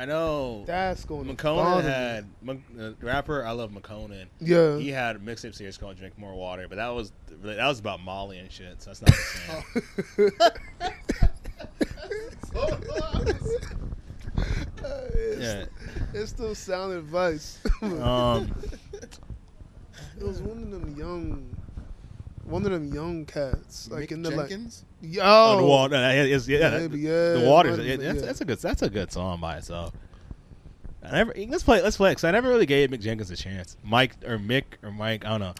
I know. That's going to McConan bother had Mc- the rapper. I love McConan. yeah. He had a mixtape series called "Drink More Water," but that was that was about Molly and shit. So that's not the same. yeah. It's still sound advice. Um. it was one of them young, one of them young cats, like Mick in the like, Jenkins. Yo, Oh, the water. Yeah, it's- yeah, the water. Yeah, that's, yeah. that's a good. That's a good song by itself. I never. Let's play. Let's play. Cause I never really gave Mick Jenkins a chance. Mike or Mick or Mike. I don't know.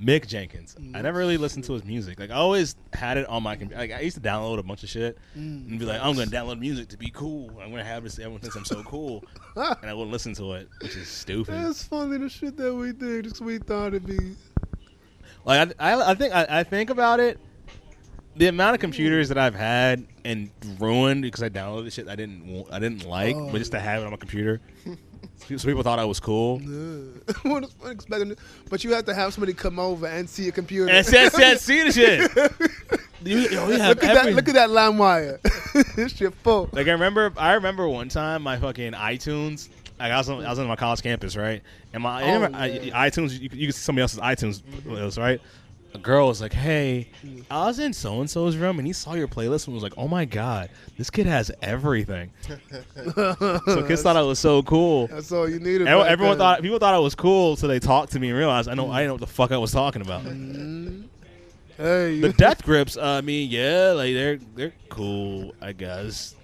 Mick Jenkins. I never really mm, listened to his music. Like I always had it on my computer. Like I used to download a bunch of shit and be like, I'm gonna download music to be cool. I'm gonna have this. Everyone thinks I'm so cool, and I wouldn't listen to it, which is stupid. That's funny the shit that we did. Just we thought it'd be. Like I, I, I think I, I think about it. The amount of computers that I've had and ruined because I downloaded shit I didn't want, I didn't like, Oh, but just to oh. have it on my computer, so people thought I was cool. What was what expecting? But you have to have somebody come over and see a computer. And said, said, see the shit. You, yo, we have look at that! every- Look at that line wire. this shit full. Like I remember, I remember one time my fucking iTunes. Like I was on, I was on my college campus, right? And my oh, I Oh, I, iTunes, you, could- you could see somebody else's iTunes list, right? A girl was like, "Hey. I was in so and so's room, and he saw your playlist and was like, oh my god, this kid has everything.' so kids thought I was so cool. That's all you needed. Everyone, back everyone then. thought people thought I was cool, so they talked to me and realized I know I didn't know what the fuck I was talking about. Hey, The death grips, uh, I mean, yeah, like they're they're cool, I guess.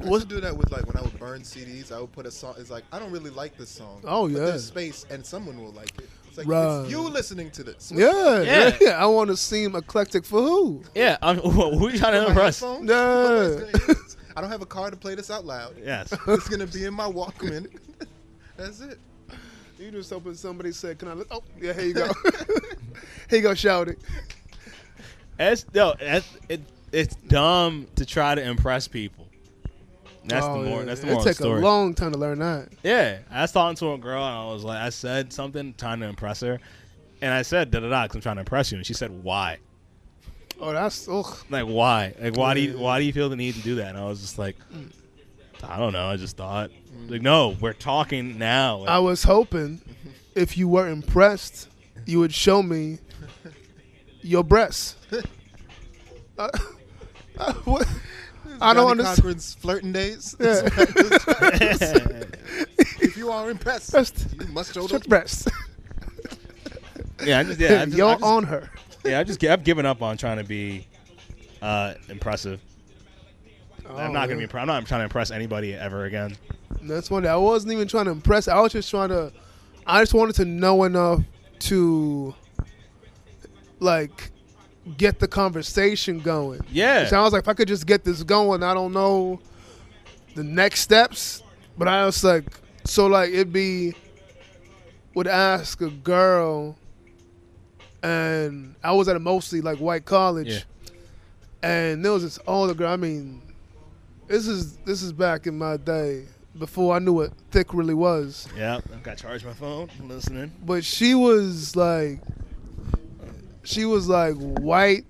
I used to do that with like when I would burn CDs. I would put a song. It's like I don't really like this song. Oh, but yeah. there's space, and someone will like it. It's like Right. it's you listening to this. yeah, Yeah. yeah, I want to seem eclectic for who? Yeah, I'm, who are you trying to My impress? headphones, Yeah. put my headphones. I don't have a car to play this out loud. Yes. It's gonna be in my Walkman. That's it. You just hoping somebody said, "Can I?" Look? Oh, yeah, here you go. here you go, shout it. It's no, it's, it, it's dumb to try to impress people. That's Oh, the more. yeah. That's the It moral of the story. a long time to learn that. yeah, I was talking to a girl and I was like, I said something trying to impress her, and I said da da da because I'm trying to impress you, and she said why? Oh, that's ugh. Like why? Like why do you why do you feel the need to do that? And I was just like, I don't know. I just thought like no, we're talking now. I was hoping if you were impressed, you would show me your breasts. Uh, uh, what? I don't Johnnie understand. Cochran's flirting days. Yeah. if you are impressed, Breast. you must show Your those. breasts. yeah, I just yeah, I just, You're I just, on her. yeah, I just I've given up on trying to be uh, impressive. I'm Oh, not gonna yeah. be. I'm not trying to impress anybody ever again. That's one. I wasn't even trying to impress. I was just trying to. I just wanted to know enough to, like, get the conversation going. Yeah. So I was like, if I could just get this going, I don't know the next steps. But I was like, so like it'd be would ask a girl, and I was at a mostly like white college, Yeah. and there was this older girl. I mean, this is this is back in my day before I knew what thick really was. Yeah, I've got charged my phone. I'm listening. But she was like, she was like white,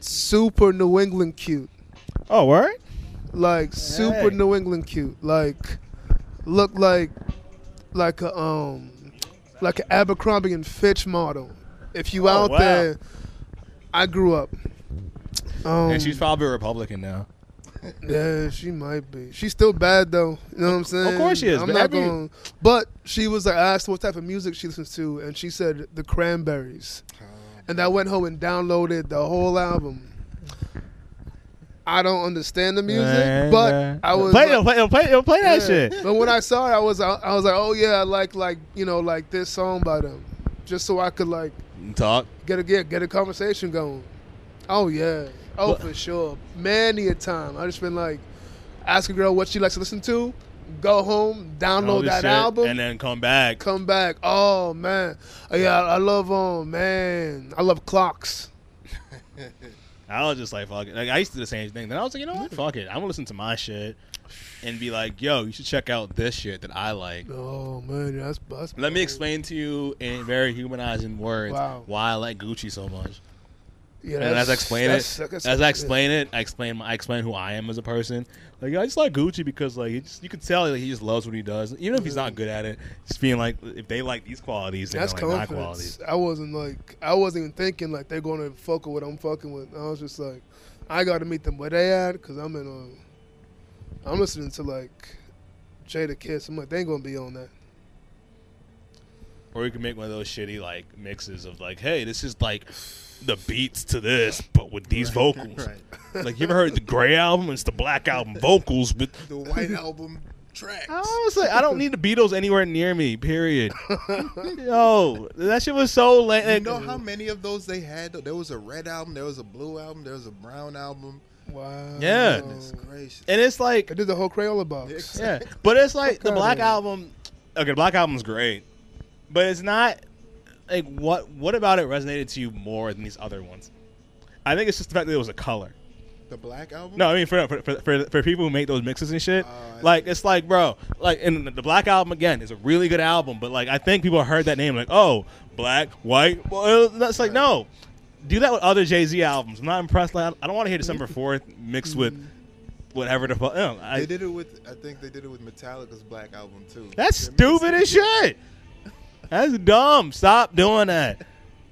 super New England cute. Oh, word? like super Hey. New England cute, like look like like a um like an Abercrombie and Fitch model. If you Oh, out wow. there, I grew up. Um, and she's probably a Republican now. yeah, she might be. She's still bad though. You know what I'm saying? Of course she is, I'm but not going. But she was like, I asked what type of music she listens to, and she said the Cranberries. And I went home and downloaded the whole album. I don't understand the music, but I was play, like- yo, play, yo, play, play that yeah. shit. But when I saw it, I was I was like, oh yeah, I like like you know like this song by them, just so I could like Talk. get a get get a conversation going. Oh yeah, oh But- for sure. Many a time I just been like, ask a girl what she likes to listen to, go home, download that shit, album, and then come back. come back. Oh man, Oh, yeah, I love um man, I love clocks. I was just like, fuck it. Like, I used to do the same thing. Then I was like, you know what? Fuck it. I'm gonna listen to my shit and be like, yo, you should check out this shit that I like. Oh man, that's that's. Let me explain to you in very humanizing words Wow. why I like Gucci so much. Yeah, And as I explain it, that's- that's- as I explain it, I explain I explain who I am as a person. Like I just like Gucci because like he just, you can tell like, he just loves what he does, even if he's not good at it. Just being like, if they like these qualities, they That's like my confidence. qualities. I wasn't like I wasn't even thinking like they're gonna fuck with what I'm fucking with. I was just like, I got to meet them where they at because I'm in a. I'm listening to like Jadakiss. I'm like, they ain't gonna be on that. Or you can make one of those shitty like mixes of like, hey, this is like the beats to this, but with these vocals. Right. Like you ever heard the Gray album? It's the Black album vocals but The White Album tracks. I was like, I don't need the Beatles anywhere near me. Period. Yo, that shit was so lame. You know how many of those they had? though? There was a red album, there was a blue album, there was a brown album. Wow. Yeah. And it's like, I did the whole Crayola box. yeah, but it's like the Black album. Okay, the Black album's great, but it's not like what. What about it resonated to you more than these other ones? I think it's just the fact that it was a color. The Black Album? No, I mean for for, for, for, for people who make those mixes and shit, oh, I like it's like, bro, like in the Black album again is a really good album, but like I think people heard that name like, oh, black, white. Well, that's like no, do that with other Jay Z albums. I'm not impressed. Like I don't want to hear December Fourth mixed with mm-hmm. whatever the fuck. No, I, They did it with, I think they did it with Metallica's Black Album too. that's stupid as shit. That's dumb. Stop doing that.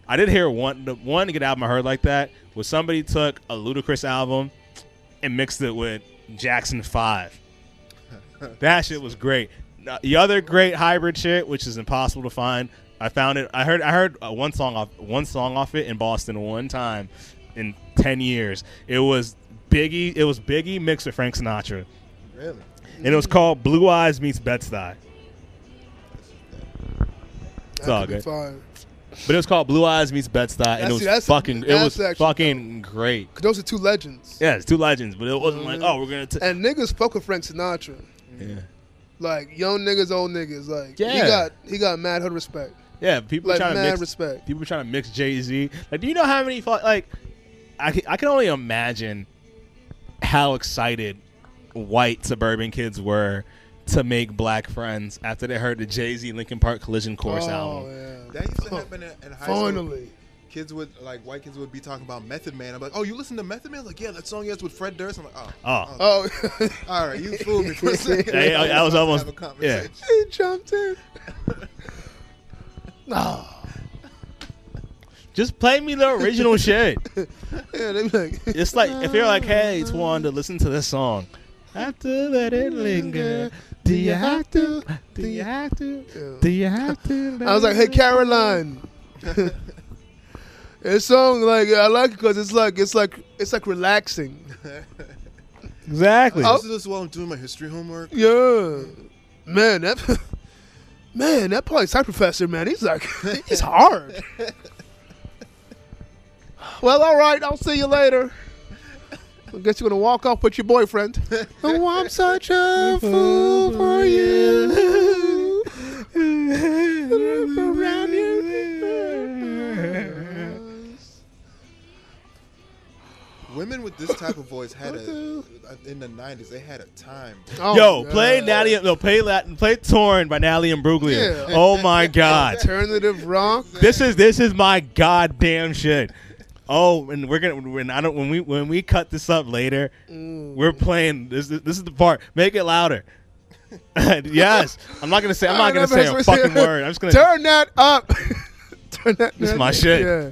I did hear one the one good album I heard like that was somebody took a Ludacris album and mixed it with Jackson Five. that shit was great. The other great hybrid shit, which is impossible to find, I found it. I heard I heard one song off one song off it in Boston one time in ten years. It was Biggie. It was Biggie mixed with Frank Sinatra, Really? and it was called Blue Eyes meets Bed Stuy. It's all good. fine. But it was called Blue Eyes Meets Bed Stuy, and it was that's- fucking. It was actually fucking great. 'Cause those are two legends. Yeah, it's two legends, but it wasn't like, Mhm. oh, we're gonna. T- And niggas fuck with Frank Sinatra. yeah, Like young niggas, old niggas. Like he got he got mad hood respect. yeah. People Like trying to mad mix. respect. People trying to mix Jay Z. Like, do you know how many like? I I can only imagine how excited white suburban kids were to make black friends after they heard the Jay Z Linkin Park Collision Course oh, album. Yeah. That used to happen in, in high school. Finally. Kids would like white kids would be talking about Method Man. I'm like, oh, you listen to Method Man? Like, yeah, that song he has with Fred Durst. I'm like, oh, Oh. Oh, oh. all right, you fooled me for a second. Yeah, yeah, I was Let's almost- have a conversation. he jumped in. No. Just play me the original shit. Yeah, they be like, It's like if you're like, hey, Twan, listen to this song. After that, it linger. Do you have to? Do you have to? Do you have to? I was like, hey, Caroline. This song, like, I like it because it's like, it's like, it's like relaxing. exactly. Oh. This is while I'm doing my history homework. Yeah, man, that, man, that poli sci professor, man, he's like, he's hard. well, all right, I'll see you later. I guess you're gonna walk off with your boyfriend. oh, I'm such a fool for you. Around you. Women with this type of voice had a in the '90s. They had a time. Oh, Yo, God. play Natalie. No, play Latin. Play "Torn" by Natalie Imbruglia. Yeah. Oh my god, alternative rock. this is this is my goddamn shit. Oh, and we're gonna when I don't when we when we cut this up later, Mm. we're playing this. This is the part. Make it louder. yes, I'm not gonna say. I'm not gonna say a fucking word. I'm just gonna. turn that up. turn that. This is my shit. Yeah.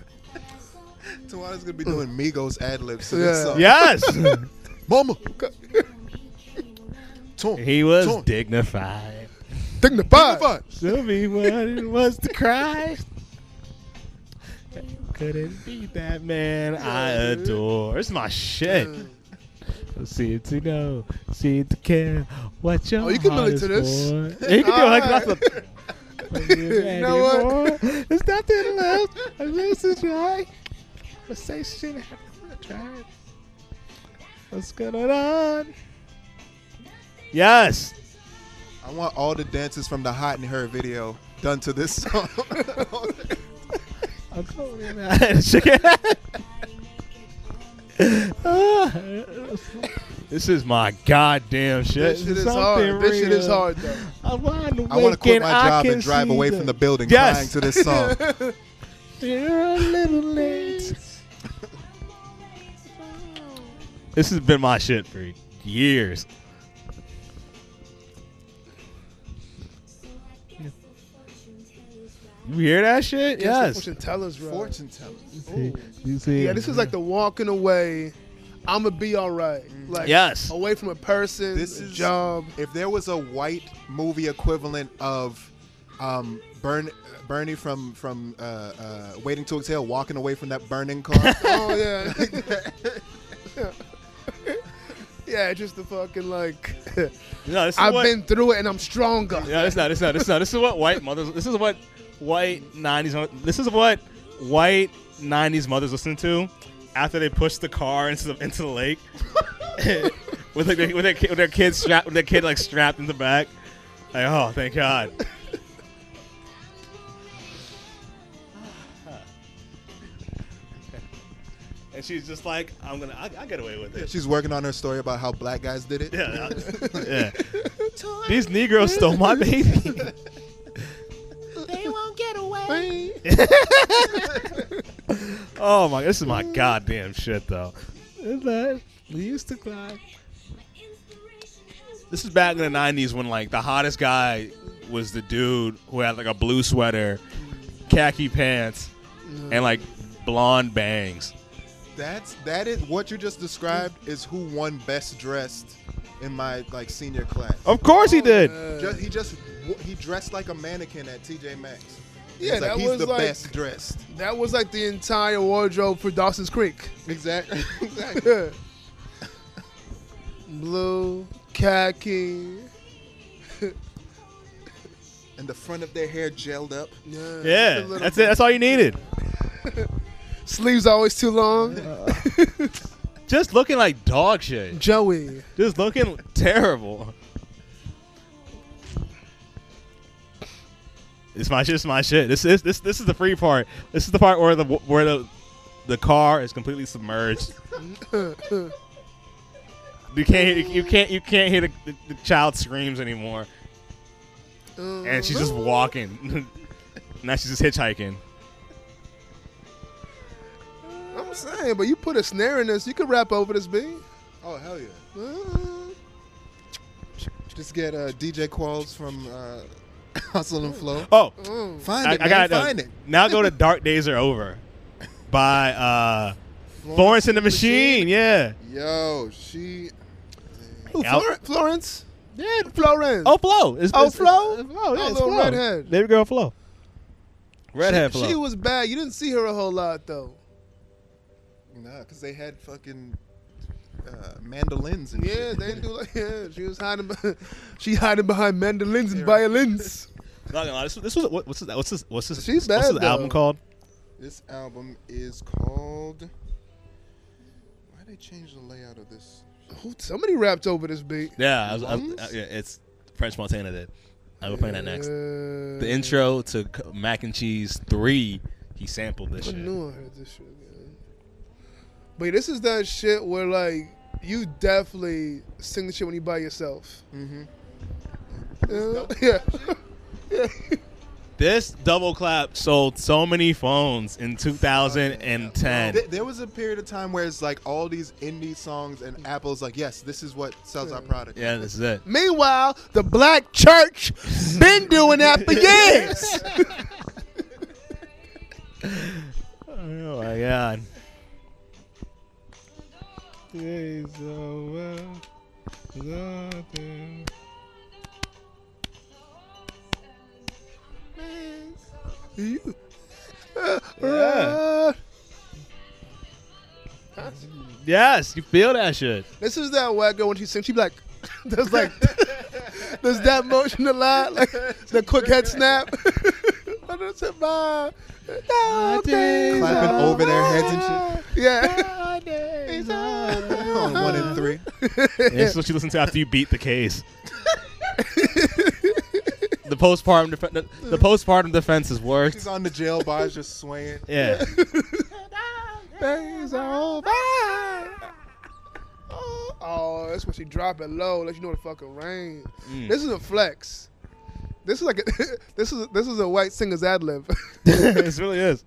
Tawana's gonna be doing Migos ad libs to Yeah. this song. Yes, Mama. Torn. he was Torn. dignified. Dignified. Dignified. Show me what it was to cry. Couldn't beat that man I adore. Is my shit. See it to know, see it to care. What your Oh, you can heart relate to this. for. Yeah, you can do it like that's a. You know what? There's nothing left. I least to try. Let's say shit. Haven't. What's going on? Yes. I want all the dances from the Hot in Herre video done to this song. this is my goddamn shit. This shit is Something hard. This shit is hard though. I'm I want to quit my I job and drive away the- from the building Yes. crying to this song. You're a little late. this has been my shit for years. You hear that shit? Yes. Yes. Fortune tellers, right? Fortune teller. See- You see? Yeah, this is like the walking away. I'ma be all right. Like Yes. away from a person, This a is- job. If there was a white movie equivalent of um, Burn, Bernie from from uh, uh, Waiting to Exhale walking away from that burning car, Oh yeah. yeah, just the fucking like. No, this is I've what, been through it and I'm stronger. Yeah, it's not. It's not. It's not. This is what white mothers. This is what white '90s. This is what white '90s mothers listen to after they push the car into the into the lake with like their, with their kid, with their kid strapped with their kid like strapped in the back. Like, oh, thank God. And she's just like, I'm gonna, I, I get away with it. she's working on her story about how black guys did it. Yeah, yeah. These Negroes stole my baby. Oh my! This is my goddamn shit, though. Is that we used to cry? This is back in the '90s when like the hottest guy was the dude who had like a blue sweater, khaki pants, and like blonde bangs. That's that is what you just described is who won best dressed in my like senior class. Of course he did. Just, he just he dressed like a mannequin at TJ Maxx. Yeah, he's like, that he's was the like best dressed. that was like the entire wardrobe for Dawson's Creek. Exactly. exactly. Blue, khaki. and the front of their hair gelled up. Yeah, Yeah, just a little that's it. That's all you needed. Sleeves always too long. Uh, just looking like dog shit. Joey. Just looking terrible. It's my shit. It's my shit. This is this this is the free part. This is the part where the where the the car is completely submerged. you can't you can't you can't hear the, the, the child screams anymore, and she's just walking. now she's just hitchhiking. I'm saying, but you put a snare in this, you could rap over this beat. Oh hell yeah! Uh, Just get uh, DJ Qualls from uh, Hustle and Flow. Oh, mm. Find I, it, I man. got Find it. Now go to Dark Days Are Over by uh, Florence and the Machine. Yeah. Yo, she. Out- Flor- Florence? Yeah. Florence. Oh, Flo. It's, Oh, it's- Flo? it's Flo. Yeah, Oh, it's Flo. redhead. Baby girl Flo. Redhead she, Flo. she was bad. You didn't see her a whole lot though. Nah, because they had fucking uh, mandolins and Yeah, shit. they do like yeah. She was hiding. Behind, she hiding behind mandolins and violins. Not gonna lie, this, this was what, what's this, what's this, what's this, She's what's bad, this album called? This album is called. Why they change the layout of this? Who- Somebody rapped over this beat. Yeah, I was, I was- Lungs? yeah, it's French Montana did. I will play that next. Uh, The intro to Mac and Cheese Three, he sampled this I shit. knew I heard this shit. Man. But this is that shit where like you definitely sing the shit when you by yourself. Mm-hmm. Yeah. yeah. This double clap sold so many phones in 2010. Th- there was a period of time where it's like all these indie songs and Apple's like, yes, this is what sells our product. Yeah, this is it. Meanwhile, the black church been doing that for years. Oh my god. Days over, nothing. You- Yeah. Yes, you feel that shit. This is that white girl when she sings. She be like, does like, does that motion a lot? Like the quick head snap. I just said, "Bye." Clapping over their heads and shit. Yeah. Oh, one in three. That's what you listen to after you beat the case. The postpartum def- the, the postpartum defense has worked. He's on the jail bars just swaying. Yeah. Days are over. Oh, that's when she drop it low. Let you know the fucking rain. Mm. This is a flex. This is like a, this is this is a white singer's ad lib. this really is.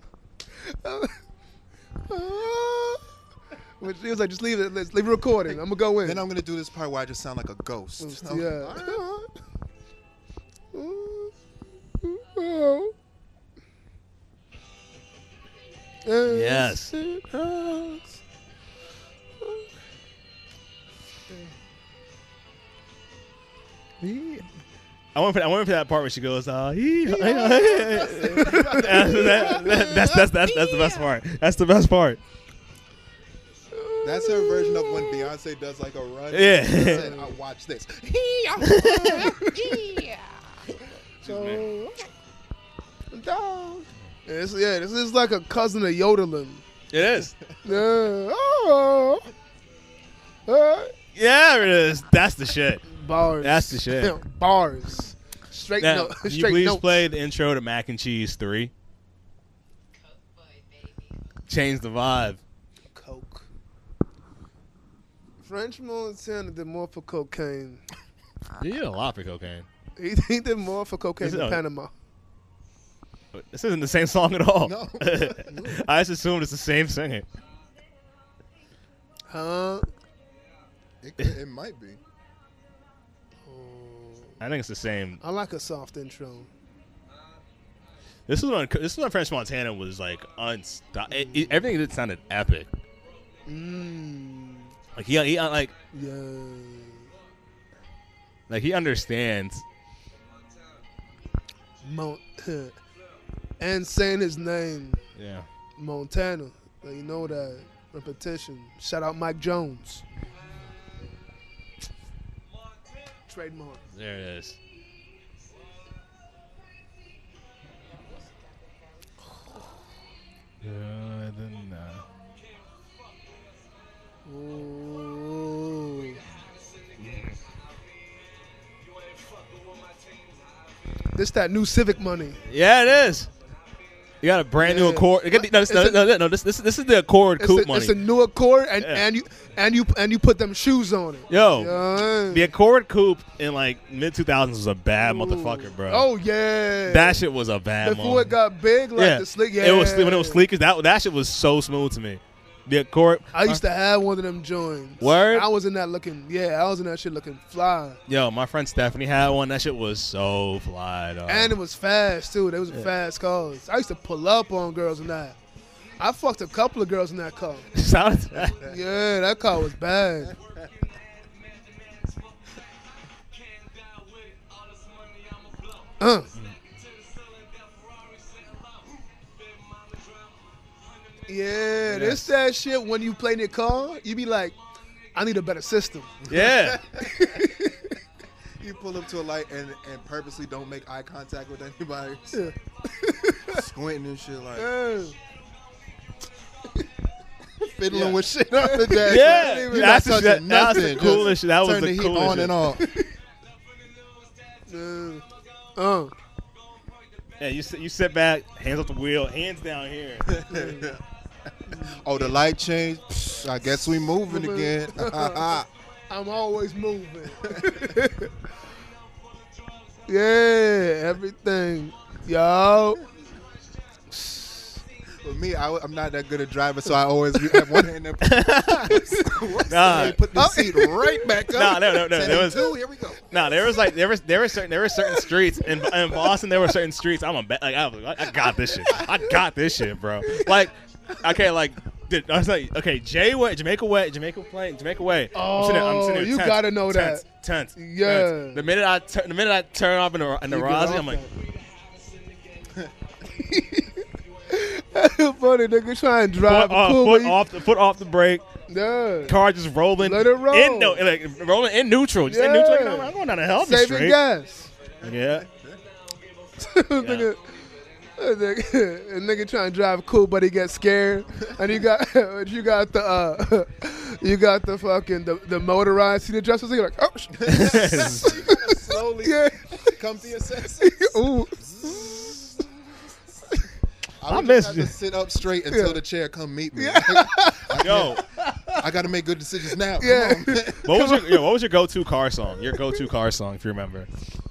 Which he was like, just leave it, let's leave it recording. I'm gonna go in. Then I'm gonna do this part where I just sound like a ghost. Yeah. Yes. I went for I went for that part where she goes, uh, he, that- that- that's, that's that's that's the best part. That's the best part. That's her version of when Beyonce does like a run. Yeah. She said, I watch this. So, dog. It's, yeah, this is like a cousin of yodeling. It is. Yeah. Oh. Uh, Yeah, it is. That's the shit. bars. That's the shit. bars. Straight Now, no, can you please notes. play the intro to Mac and Cheese Three? Change the vibe. Coke. French Montana did more for cocaine. You did a lot for cocaine. He, he did more for cocaine than Panama. This isn't the same song at all. No. I just assumed it's the same singer. Huh? It, could- it might be. Oh. I think it's the same. I like a soft intro. This is when this is when French Montana was like unstoppable. It- everything did sounded epic. Mmm. Like he, he uh, like Yeah. like he understands. Mont- and saying his name, Yeah. Montana. Like, you know that. Repetition. Shout out Mike Jones. Trademark. There it is. Enough. Ooh. This that new Civic money. Yeah, it is. You got a brand new Yeah. Accord. No, this, no, a- no, no, this, this, this is the Accord coupe a, money. it's a new Accord, and, Yeah. and you and you and you put them shoes on it. Yo, Yeah. the Accord coupe in like mid 2000s was a bad motherfucker, bro. Oh yeah. that shit was a bad. before moment. it got big, like yeah. the slick. Yeah, It was when it was sleek. That that shit was so smooth to me. The Accord. I used to have one of them joints. Word? I was in that looking. Yeah, I was in that shit looking fly, Yo, my friend Stephanie had one. That shit was so fly, dog. and it was fast too. They was fast cars. I used to pull up on girls in that. I fucked a couple of girls in that car. Shout out. Yeah, that car was bad. Yeah, that shit when you play in your car, you be like, I need a better system. Yeah. You pull up to a light and, and purposely don't make eye contact with anybody. Yeah. Squinting and shit like Yeah. fiddling Yeah. with shit on the dash. Yeah. You're That's not the- touching that was the nothing. Just coolest shit. That was turn the the heat coolest on shit. and off. Yeah. Uh. yeah. You sit, you sit back, hands off the wheel, hands down here. Oh, the light changed. Psh, I guess we moving again. I'm always moving. yeah, everything. Yo. For me, I, am not that good a driver, so I always have one hand up. Nah. Put the seat right back up. Nah, no, no, no. There was- two. Here we go. No, there was like there was there were certain there were certain streets in, in Boston. There were certain streets. I'm a. Like I I got this shit. I got this shit, bro. Like, okay, like. did- I was like, okay, J way, Jamaicaway, Jamaica Plain, Jamaica way. I'm sitting there- I'm sitting oh, there Oh, you tense, gotta know tense, that. Tense, Yeah. tense. The minute I turn, the minute I turn off in the in the Rossi, I'm like, Funny nigga try and drive foot, off, cool, foot off the foot off the brake. Yeah. Car just rolling. Let it roll. In, no, like rolling in neutral. Just in Yeah. neutral. Like, I'm going down the hell Saving straight. gas. Yeah. nigga, a nigga, a nigga trying to drive cool, but he gets scared, and you got you got the uh, you got the fucking the, the motorized seat adjusters. You're like, oh, sh- Slowly. yeah, come to your senses. Ooh. I, I would miss just you. sit up straight until Yeah. the chair come meet me. Yo, I got to make good decisions now. Yeah. what was your yo, what was your go-to car song? Your go-to car song, if you remember.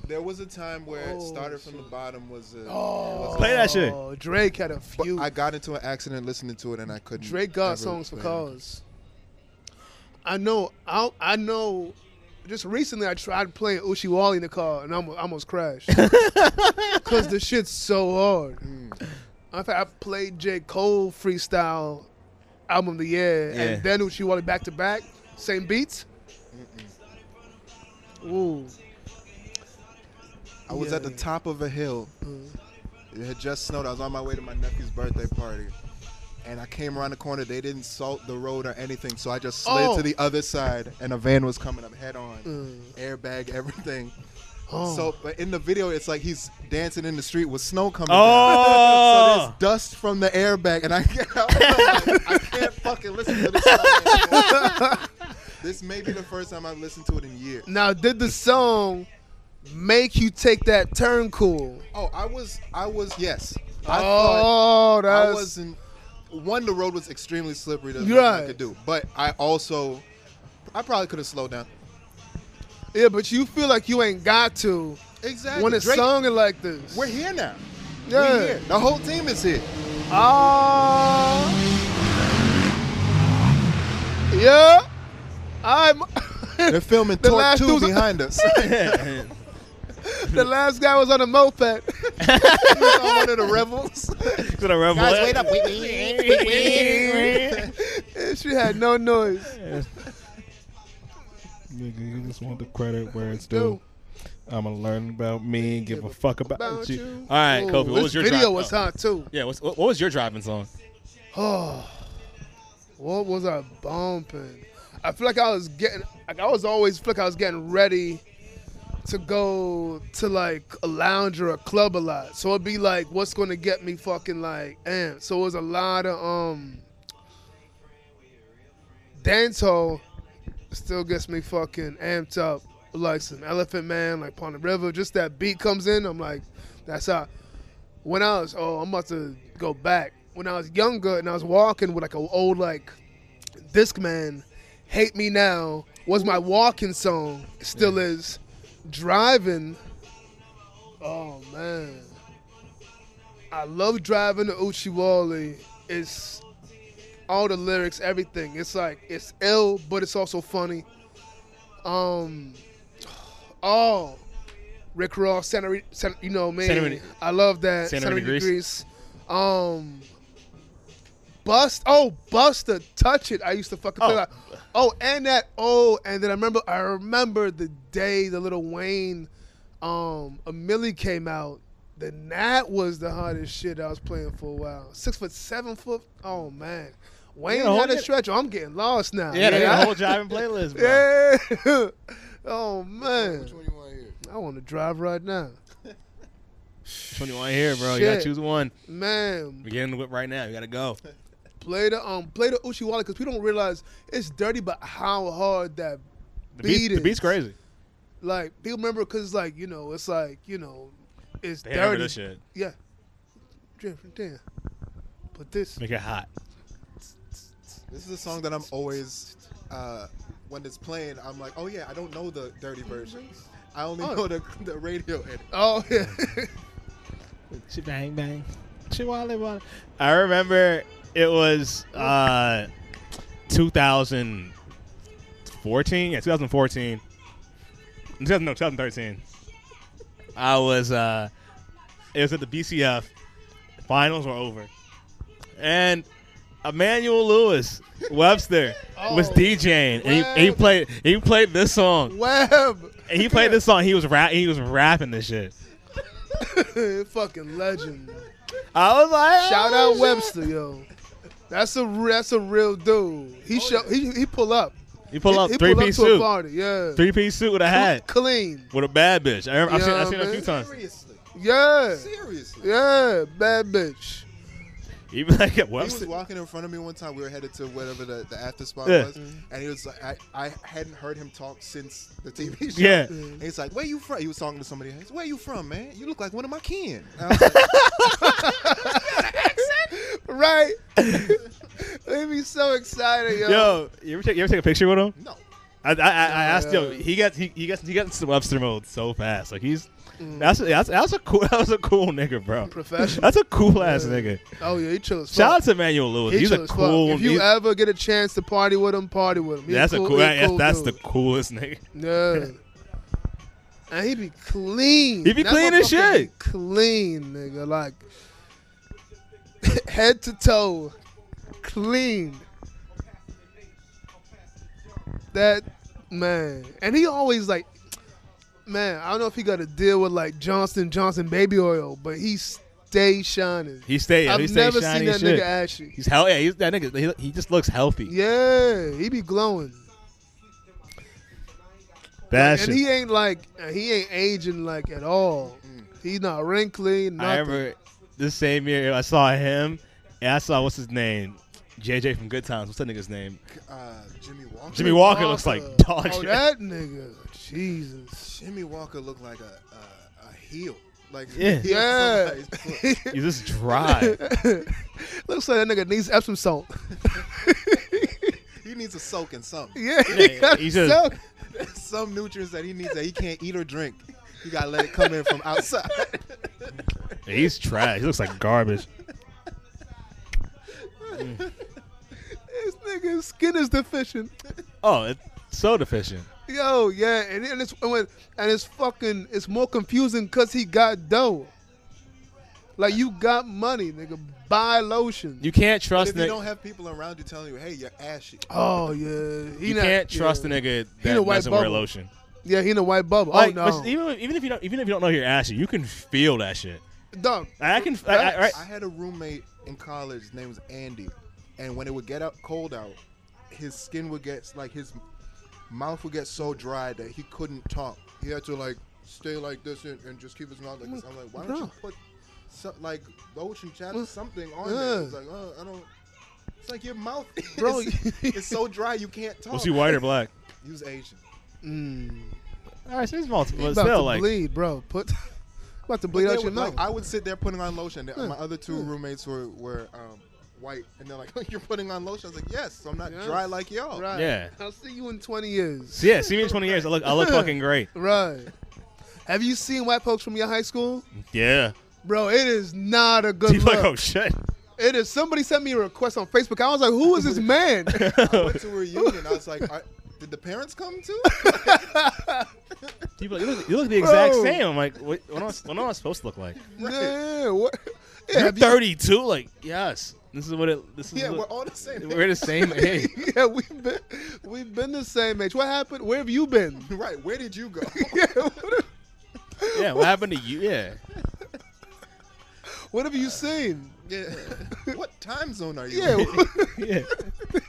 there was a time where it started from the bottom. Was a, Oh, was a- Play that shit. Drake had a but few. I got into an accident listening to it, and I couldn't. Drake got songs for play cars. I know. I I know. Just recently, I tried playing Ushiwali in the car and I almost, almost crashed because the shit's so hard. Mm. In fact, I played J Cole freestyle album of the year Yeah. and then Oochie Wally back to back, same beats. Ooh, I was at the top of a hill. It had just snowed. I was on my way to my nephew's birthday party. And I came around the corner. They didn't salt the road or anything. So I just slid Oh. to the other side. And a van was coming up head on. Mm. Airbag, everything. Oh. So, but in the video, it's like he's dancing in the street with snow coming Oh. down. So there's dust from the airbag. And I, I'm like, I can't fucking listen to this song. This may be the first time I've listened to it in years. now did the song make you take that turn cool? Oh, I was, I was, yes. I oh, that's I wasn't. One, the road was extremely slippery. There's Right. I could do. But I also, I probably could have slowed down. Yeah, but you feel like you ain't got to Exactly. when it's Drake, sung it like this. we're here now. Yeah. We're here. The whole team is here. Ah. yeah. I'm. They're filming The Torque 2 behind us. the last guy was on a moped. He was on one of the rebels. To the rebel. Guys, wait up. and she had no noise. Nigga, you just want the credit where it's Due. due. I'm gonna learn about me, give, Give a a fuck about, About you. you. All right, Ooh, Kofi, what this was your video dri- was oh, hot too. Yeah, what's, what what was your driving song? Oh, what was I bumping? I feel like I was getting. Like I was always feel like I was getting ready to go to like a lounge or a club a lot. So it'd be like, what's going to get me fucking like amped? So it was a lot of um dancehall. Still gets me fucking amped up. Like some Elephant Man, like Pon de River. Just that beat comes in. I'm like, that's how. When I was, oh, I'm about to go back. When I was younger and I was walking with like an old like Discman, "Hate Me Now" was my walking song. It still is. Driving. Oh man, I love driving to Oochie Wally. It's all the lyrics, everything. It's like it's ill, but it's also funny. Um, oh, Rick Ross, Santa, Santa you know me. Santa I love that. Santa Santa Rita Rita Grease. Grease. Um, Bust. Oh, Busta, touch it. I used to fucking Oh. that. Oh, and that. Oh, and then I remember. I remember the day the Lil Wayne, um, a Milli came out. Then that was the hardest shit I was playing for a while. Six foot, seven foot. Oh man, Wayne Yeah, the whole- had a stretch. I'm getting lost now. Yeah, they got whole driving playlist, bro. yeah. oh man, Which one you want to hear? I want to drive right now. Which one you want to hear, bro? You gotta choose one. Man, We're getting the whip right now. You gotta go. play the um play the Oochie Wally because we don't realize it's dirty, but how hard that The beat, beat, the beat's is. crazy. Like people remember because like you know it's like you know it's They dirty. this shit. Yeah. Different damn. But this Make it hot. This is a song that I'm always, uh, when it's playing, I'm like, oh yeah, I don't know the dirty version. I only Oh. know the, the radio edit. oh yeah. She bang bang. She wally wally. I remember it was uh 2014. Yeah, 2014. no, 2013. I was uh it was at the BCF. Finals were over. And Emmanuel Lewis Webster oh. was Oh, DJing and he, he played he played this song. Web. And he played this song. He was rap he was rapping this shit. Fucking legend. I was like, oh, Shout oh, out. Webster, yo. That's a that's a real dude. He oh, show he he pull up. He pull he, up he three pull piece up to a suit, party. Yeah. three piece suit with a hat, Clean. with a bad bitch. I remember, I've seen, I've seen it a few times. Seriously. Yeah. Seriously. Yeah. Bad bitch. Even like at He was Webster. walking in front of me one time. We were headed to whatever the, the after spot Yeah. was, and he was like, I, I hadn't heard him talk since the TV show. Yeah. And he's like, "Where you from?" He was talking to somebody. He's, Where you from, man? You look like one of my kin. And I was like, right. They'd be so excited, yo. Yo, you ever take you ever take a picture with him? no. I, I, I asked yo, he got he, he gets he gets to Webster mode so fast. Like he's Mm. that's that's that's a cool that was a cool nigga, bro. Professional. That's a cool ass nigga. Oh yeah, he chill as fuck. Shout out to Emmanuel Lewis. He he's a as fuck. cool. If you ever get a chance to party with him, party with him. He that's a cool. he that- that's the coolest nigga. Yeah. And he be clean. He be That clean as shit. Clean, nigga. Like head to toe. Clean. That man. And he always like man, I don't know if he got to deal with like Johnson Johnson baby oil, but he stay shining. He stay. I've stay never seen that shit. nigga ashy. He's hell yeah. He's that nigga. He, he just looks healthy. Yeah, he be glowing. That and he ain't like uh, he ain't aging like at all. Mm. He's not wrinkly. Nothing. I remember this same year I saw him and I saw what's his name, JJ from Good Times. What's that nigga's name? Uh, Jimmie Walker. Jimmie Walker looks like dog Oh, shit. that nigga. Jesus. Jimmie Walker looked like a a, a heel. Like Yeah. he Yeah. somebody's foot. He's just dry. Looks like that nigga needs Epsom salt. he needs a soak in something. yeah, Yeah, he got he's just- soak. Some nutrients that he needs that he can't eat or drink. You gotta let it come in from outside. He's trash. He looks like garbage. This nigga's skin is deficient. Oh, it's so deficient. Yo, yeah, and, and it's and it's fucking it's more confusing because he got dough. Like you got money, nigga. Buy lotion. You can't But trust if you nigga. don't have people around you telling you, "Hey, you're ashy," oh yeah, he You not- can't trust yeah. a nigga He in a that white doesn't wear bubble. lotion. Yeah, he in a white bubble. Like, oh no, even even if you don't even if you don't know you're ashy, you can feel that shit. dog. I can. I, I, right? I had a roommate in college. His name was Andy, and when it would get up cold out, his skin would get like his mouth would get so dry that he couldn't talk. He had to like stay like this and, and just keep his mouth like this. I'm like, why don't you put so, like lotion chapter Well, something on yeah. there? It's like, oh, I don't. It's like your mouth, Bro, is, it's so dry you can't talk. Was he white or black? He was Asian. Mm. All right, so he's multiple. He But about still, to like, bleed, bro. Put about to bleed they out your would, like, mouth. I would sit there putting on lotion. Yeah. My other two roommates were were um, white, and they're like, "You're putting on lotion." I was like, "Yes, so I'm not Yes. dry like y'all." right. Yeah. I'll see you in twenty years. yeah, see me in 20 years. I look, I look fucking great. Right. Have you seen white folks from your high school? Yeah. Bro, it is not a good He's look. like, oh shit. It is. Somebody sent me a request on Facebook. I was like, who is this man? I went to a reunion. I was like, Are, "Did the parents come too?" People, you look, you look the exact Bro. same. I'm like, what, what, am I, what am I supposed to look like? yeah, what? Yeah, You're have you- 32. Like, yes. This is what it. This is. yeah, we're all the same. we're the same age. yeah, we've been we've been the same age. What happened? Where have you been? right. Where did you go? yeah, what, Yeah. What happened to you? Yeah. what have you seen? yeah. What time zone are you? Yeah, in? Yeah.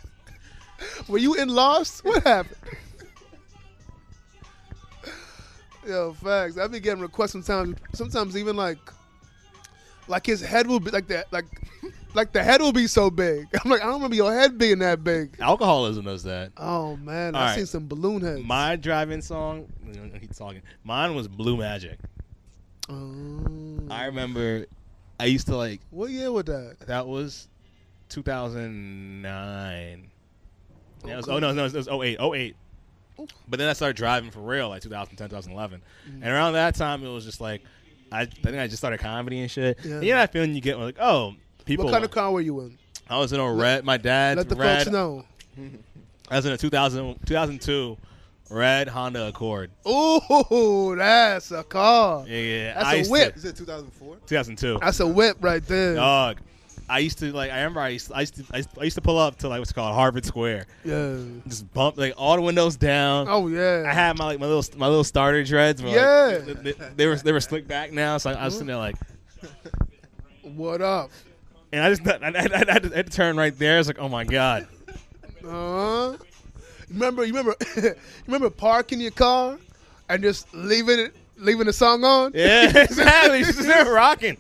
were you in Lost? What happened? Yo, facts. I be getting requests sometimes. Sometimes even like, like his head will be like that. Like, like the head will be so big. I'm like, I don't remember your head being that big. Alcoholism does that. Oh man, All I right. seen some balloon heads. My driving song. He's talking. Mine was Blue Magic. Oh. I remember. I used to like. What year was that? That was 2009. Yeah, it was, oh no, no, it was 08, 08. But then I started driving for real, like 2010, 2011. Mm. And around that time, it was just like, I, I think I just started comedy and shit. Yeah. And you know that feeling you get like, oh, people. What kind of car were you in? I was in a red. My dad's Let the red. folks know. I was in a 2000, 2002 red Honda Accord. Ooh, that's a car. Yeah, yeah. That's I a whip. To, Is it 2004? 2002. That's a whip right there. Dog. I used to like. I remember I used, I used to. I used, to pull up to like what's called Harvard Square. Yeah. Just bump like all the windows down. Oh yeah. I had my like my little my little starter dreads. were, like, Yeah. they, they- they were they were slicked back now, so I, I was sitting there like, what up? and I just I, I, I, had to- I had to turn right there. I was like, oh my god, Uh. Remember, you remember, you remember parking your car and just leaving it, leaving the song on. yeah, exactly. She's there rocking.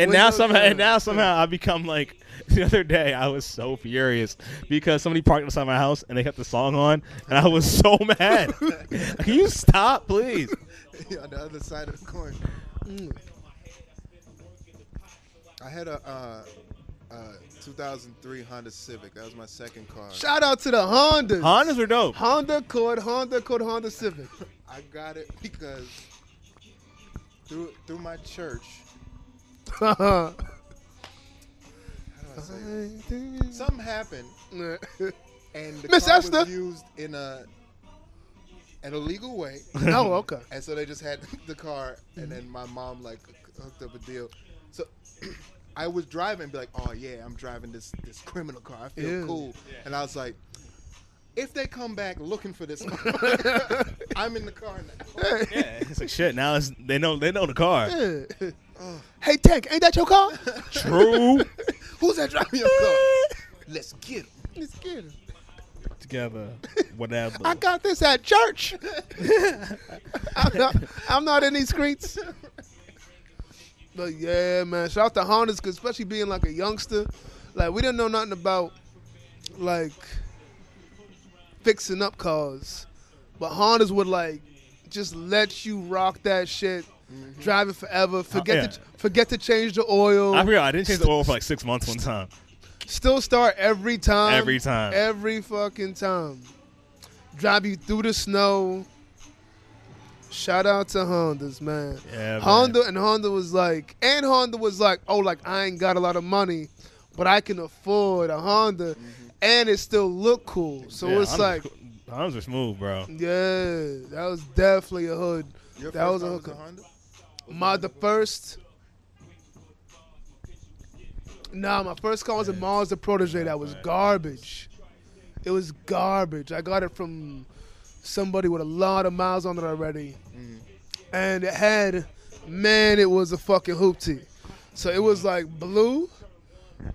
And now somehow, and now somehow, I become like the other day. I was so furious because somebody parked beside my house and they kept the song on, and I was so mad. Can you stop, please? on the other side of the coin. Mm. I had a uh, uh, 2003 Honda Civic. That was my second car. Shout out to the Hondas. Hondas were dope. Honda Accord, Honda Accord, Honda Civic. I got it because through through my church. Something happened, and the Miss car Esther. was used in a an illegal way. oh, okay. And so they just had the car, and then my mom like hooked up a deal. So I was driving, and be like, "Oh yeah, I'm driving this this criminal car. I feel Yeah. cool." And I was like, "If they come back looking for this, car, I'm in the car now." Yeah, it's like shit. Now it's, they know they know the car. Yeah. Hey, Tank, ain't that your car? True. Who's that driving your car? Let's get him. Let's get him. Together, whatever. I got this at church. I'm, not, I'm not in these streets. But yeah, man, shout out to Hondas, 'cause especially being like a youngster, like we didn't know nothing about like fixing up cars, but Hondas would like just let you rock that shit, mm-hmm. drive it forever. Oh, forget yeah. to forget to change the oil. I forgot. I didn't change the oil for like six months one time. Still start every time. Every time. Every fucking time. Drive you through the snow. Shout out to Hondas, man. Yeah, man. Honda and Honda was like, and Honda was like, oh, like I ain't got a lot of money, but I can afford a Honda, mm-hmm. And it still looked cool. So Yeah, it's Hondas like, were- Hondas were smooth, bro. yeah, that was definitely a hood. Your That was first a car hookup. Honda. My the first. Nah, my first car was a Mazda Protege that was garbage. It was garbage. I got it from somebody with a lot of miles on it already, mm-hmm. and it had, man, it was a fucking hoopty. So it was like blue,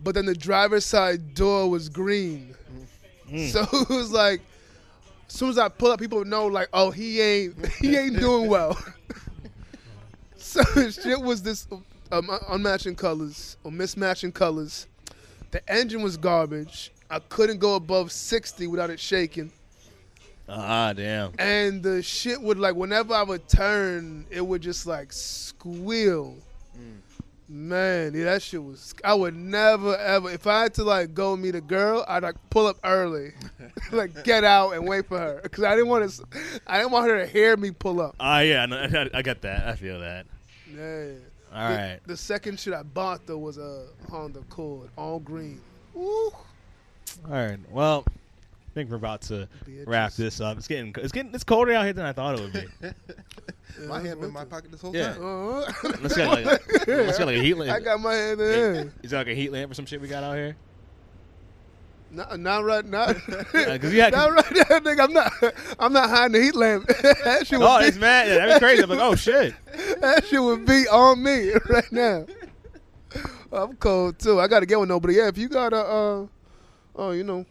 but then the driver's side door was green. So it was like, as soon as I pull up, people know like, oh, he ain't he ain't doing well. So shit was this um, unmatching colors or mismatching colors. The engine was garbage. I couldn't go above 60 without it shaking. Ah, damn. And the shit would like whenever I would turn, it would just like squeal. Man, yeah, that shit was. I would never ever. If I had to like go meet a girl, I'd like pull up early, like get out and wait for her, because I didn't want to. I didn't want her to hear me pull up. Ah, yeah. No, I, I get that. I feel that. Yeah. All the, right. The second shit I bought though was a Honda Accord, all green. Ooh. All right. Well, think we're about to Bitches. wrap this up. It's getting it's getting it's colder out here than I thought it would be. My hand been in my pocket this whole Yeah. time. Uh-huh. Let's get like let's get like a heat lamp. I got my hand in. Is that like a heat lamp or some shit we got out here? Not, not right now. Because you had. not right now, nigga. I'm not. I'm not hiding the heat lamp. that shit would Oh, be, it's mad. That'd be crazy. I'm like, oh shit. that shit would be on me right now. I'm cold too. I gotta get one though. But yeah, if you got a, uh, oh, you know,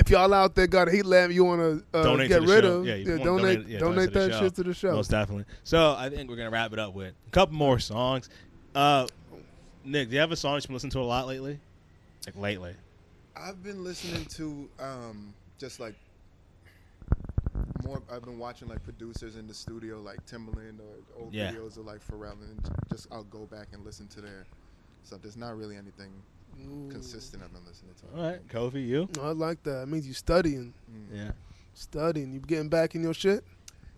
if y'all out there got a heat lamp you want to uh, Donate get rid show. of, Yeah, yeah, donate, donate- yeah, donate, donate that show. shit to the show. Most definitely. So I think we're gonna wrap it up with a couple more songs. Uh, Nick, do you have a song you've been listening to a lot lately? Like lately? I've been listening to um, just like more. I've been watching like producers in the studio, like Timbaland or old Yeah. videos of like Pharrell, and just I'll go back and listen to their. So there's not really anything consistent I've been listening to. All right, Kofi, you? Oh, I like that. It means you studying, Yeah. studying. You getting back in your shit.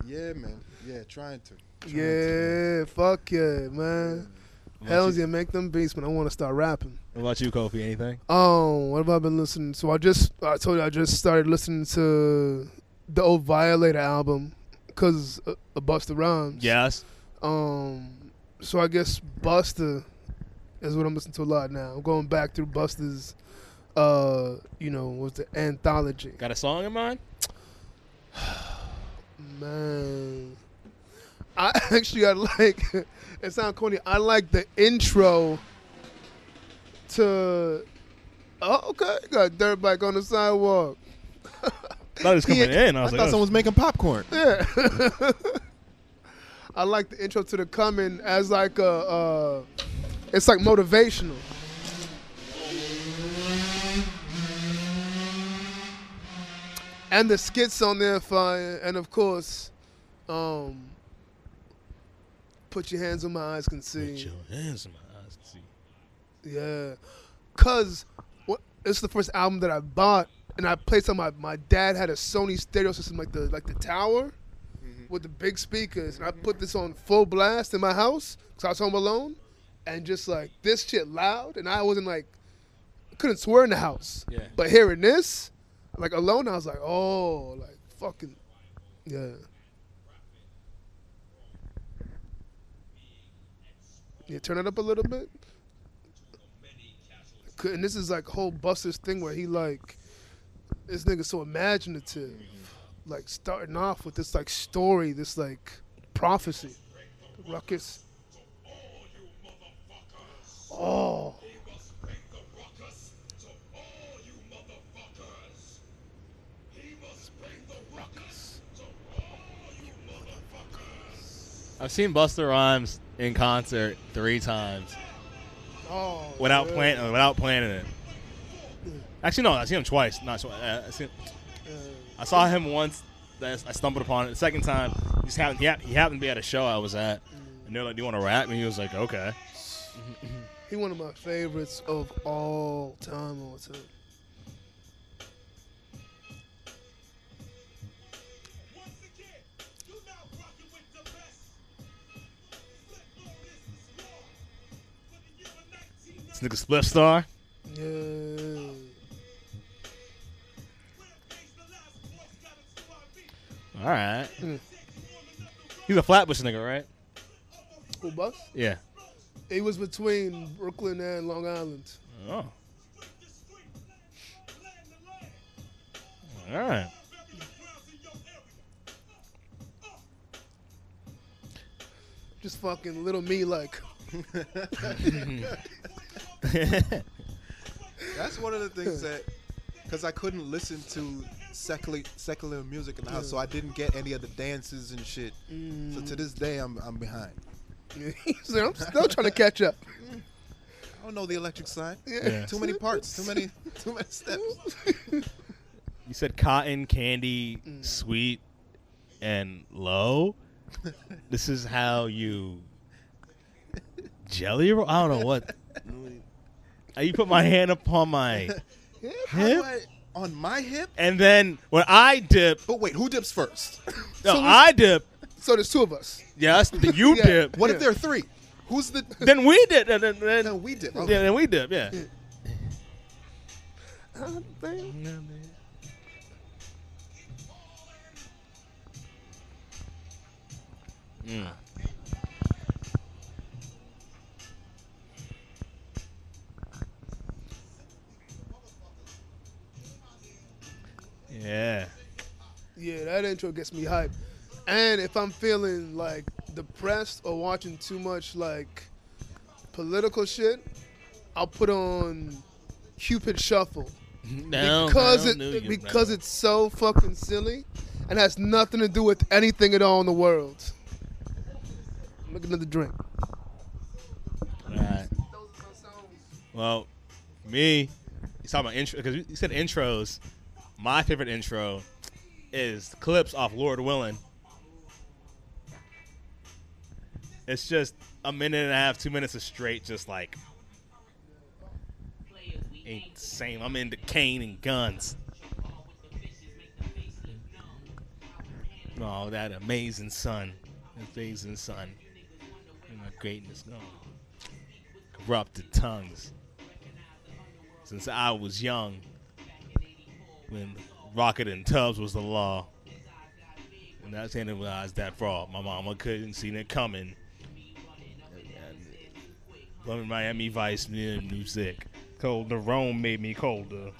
Yeah, man. Yeah, trying to. Trying Yeah, fuck yeah, man. What about Hells you? yeah, make them beats, man. I want to start rapping. What about you, Kofi? Anything? Oh, what have I been listening? So I just, I told you, I just started listening to the old Violator album because uh, of Busta Rhymes. Yes. Um, so I guess Busta is what I'm listening to a lot now. I'm going back through Busta's, uh, you know, what's the anthology? Got a song in mind? Man, I actually I like. It sounds corny. I like the intro to. Oh, okay. Got dirt bike on the sidewalk. I thought it was coming Yeah, in. I I was thought like, oh, someone was making popcorn. Yeah. I like the intro to the coming as like a uh, It's like motivational. And the skits on there fire, and of course, um, put your hands on my eyes can see. Put your hands in my eyes. Can see. Yeah, cause what? It's the first album that I bought, and I played some. My my dad had a Sony stereo system, like the like the tower, with the big speakers, and I put this on full blast in my house because I was home alone, and just like this shit loud, and I wasn't like, couldn't swear in the house. Yeah. But hearing this, like alone, I was like, oh, like fucking, yeah. Yeah, turn it up a little bit. And this is like whole Busta's thing where he like, this nigga so imaginative, like starting off with this like story, this like prophecy, ruckus. Oh, I've seen Busta Rhymes in concert three times oh, without yeah. plan without planning it. Actually, no, I seen him twice. Not twice. Uh, I, seen, I saw him once. that I stumbled upon it. The second time, he just happened. He, hap- he happened to be at a show I was at, and they're like, "Do you want to rap?" And he was like, "Okay." He one of my favorites of all time. All time. This nigga Split Star. Yeah. All right. Mm. He's a Flatbush nigga, right? Who Bus? Yeah. He was between Brooklyn and Long Island. Oh. All right. Just fucking little me like. That's one of the things that, because I couldn't listen to secular secular music in the house, so I didn't get any of the dances and shit. So to this day, I'm I'm behind. He's like, I'm still trying to catch up. I don't know the electric side. Yeah. Too many parts. Too many. Too many steps. You said cotton candy, mm. sweet, and low. this is how you jelly roll. I don't know what. You put my hand upon my How do hip, I, on my hip? and then when I dip, But wait, who dips first? no, So I dip. So there's two of us. Yes, then you Yeah. dip. What if there are three? Who's the? Then we dip. Then, then, then, No, we dip. yeah, then we dip. Yeah. Mm. Yeah. Yeah, that intro gets me hyped. And if I'm feeling like depressed or watching too much like political shit, I'll put on Cupid Shuffle No, because it you because no. it's so fucking silly and has nothing to do with anything at all in the world. Make another drink. Alright. Well, me, he's talking about intro because you said intros. My favorite intro is Clipse off Lord Willing. It's just a minute and a half, two minutes of straight, just like insane. I'm into cane and guns. Oh, that amazing sun, amazing sun, and my greatness gone corrupted tongues. Since I was young, when rocket and tubs was the law, and I realize that fraud. My mama couldn't see it coming. Loving Miami Vice music. the Rome made me colder.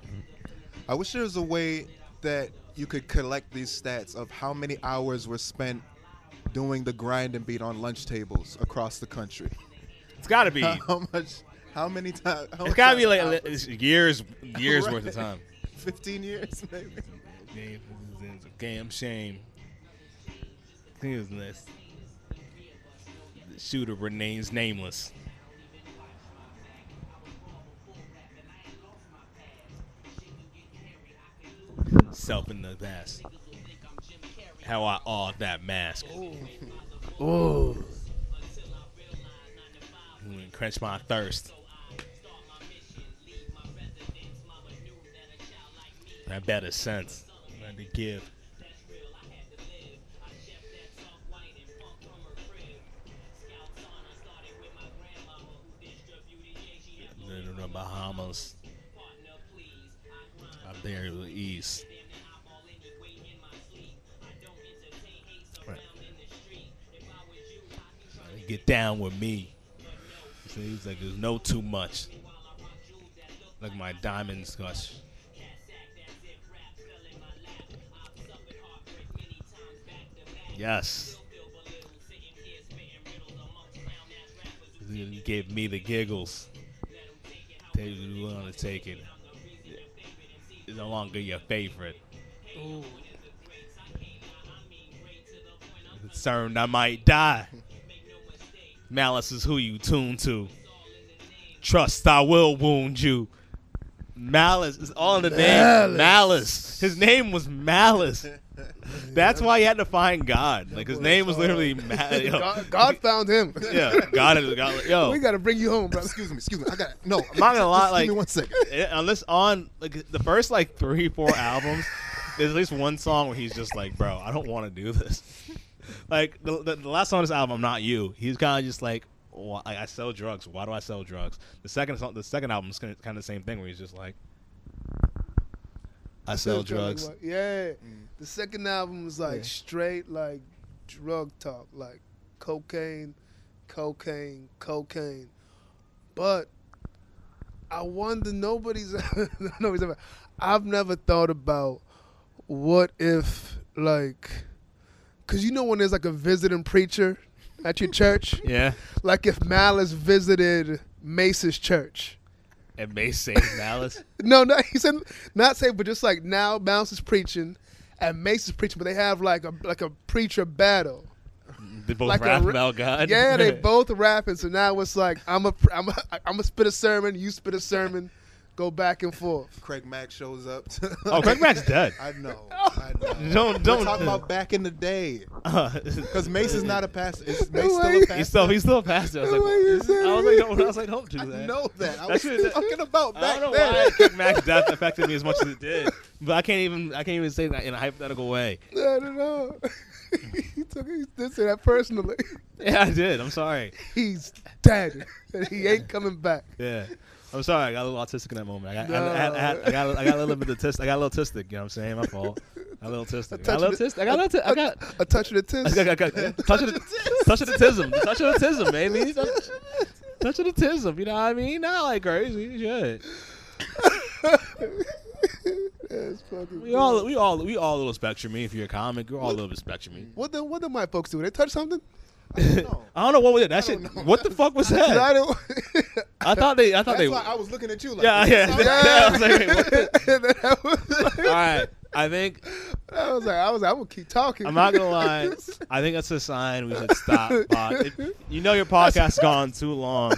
I wish there was a way that you could collect these stats of how many hours were spent doing the grind and beat on lunch tables across the country. It's got to be. How much? How many times? It's got to be like it's years, years worth of time. Fifteen years, maybe. It's a damn shame. Here's this. The shooter remains nameless. Myself in the mask. How I awe that mask. Oh, Mm, Quench my thirst. That better sense. Nothing to give. The Bahamas. Up there in the east. Get down with me. So he's like, there's no too much. Like my diamonds gush. Yes. You gave me the giggles. Tell you you want to take it. It's no longer your favorite. Concerned I might die. Malice is who you tune to. Trust I will wound you. Malice is all in the name. Malice. His name was Malice. That's why he had to find God. Like his name was literally Malice. God, God found him. Yeah, God is God. Yo, we gotta bring you home, bro. Excuse me, excuse me. I got no. I'm not gonna lie, like give me one second. unless on like the first like three, four albums, there's at least one song where he's just like, "Bro, I don't want to do this." Like the, the, the last song on this album, "I'm Not You," he's kind of just like, "Why- I, "I sell drugs. Why do I sell drugs?" The second song, the second album is kind of the same thing where he's just like, "I sell drugs." Yeah. Mm. The second album was like straight like drug talk, like cocaine, cocaine, cocaine. But I wonder nobody's nobody's ever I've never thought about what if like cuz you know when there's like a visiting preacher at your church, Yeah, like if Malice visited Mase's church. and Mase say Malice. No, no, he said not say, but just like now, Mouse is preaching, and Mace is preaching, but they have like a like a preacher battle. Mm, they both Like rap ra- about God. Yeah, they both rapping. So now it's like I'm a I'm a I'm a spit a sermon, you spit a sermon, go back and forth. Craig Mack shows up. oh, Craig Mack's dead. I know. I know. Don't We're don't. talking about back in the day. Uh, Because Mase is not a pastor. Is Mase still a pastor? he's still he's still a pastor. I was like, The way you what? said I was like, don't, I was like, don't do I that. know that. I That's was what- talking about I back don't know then. why Craig Mack's death affected me as much as it did, but I can't even I can't even say that in a hypothetical way. I don't know. he took he did say that personally. Yeah, I did. I'm sorry. He's dead, and he ain't coming back. Yeah, I'm sorry. I got a little autistic in that moment. I got, I, I, I, I, I got, I got a little bit of autistic. I got a little autistic. You know what I'm saying? My fault. I got a little autistic. I got a little autistic. I got a little. I got. A touch of the tits. I got, I got, touch of the touch of the tism, touch of the tism, baby. Touch, touch of the tism. You know what I mean? Not like crazy. Shit. That's fucking We all, we all, we all a little spectrum. Me. If you're a comic, we're all a little bit spectrum. What the what do my folks do? They touch something? No. I don't know what was it. That shit. know. What the fuck was that? I don't. I thought they. I thought That's they. why I was looking at you like Yeah, this. yeah. yeah. I was like, wait, what the- I was, All right. I think I was like, I was like, I'm gonna keep talking. I'm not gonna lie. I think that's a sign we should stop. Pod. If- you know your podcast's gone too long.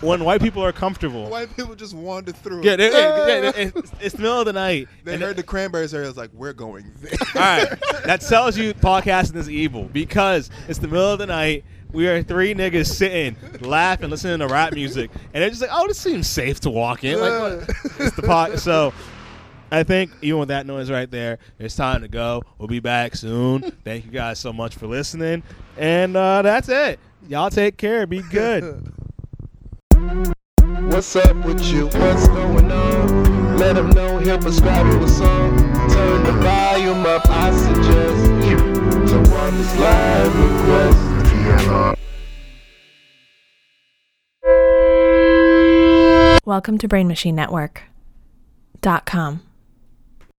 When white people are comfortable, White people just wandered through. yeah, they- yeah, they- it's, it's the middle of the night. They and heard the cranberries area. was like, we're going there. All right, that tells you podcasting is evil because it's the middle of the night. We are three niggas sitting, laughing, listening to rap music, and they're just like, "Oh, this seems safe to walk in." Like, what? it's the pod. So, I think even with that noise right there, it's time to go. We'll be back soon. Thank you guys so much for listening, and uh, that's it. Y'all take care. Be good. What's up with you? What's going on? Let know he'll prescribe you a song. Turn the volume up, I suggest to one this live request. Welcome to Brain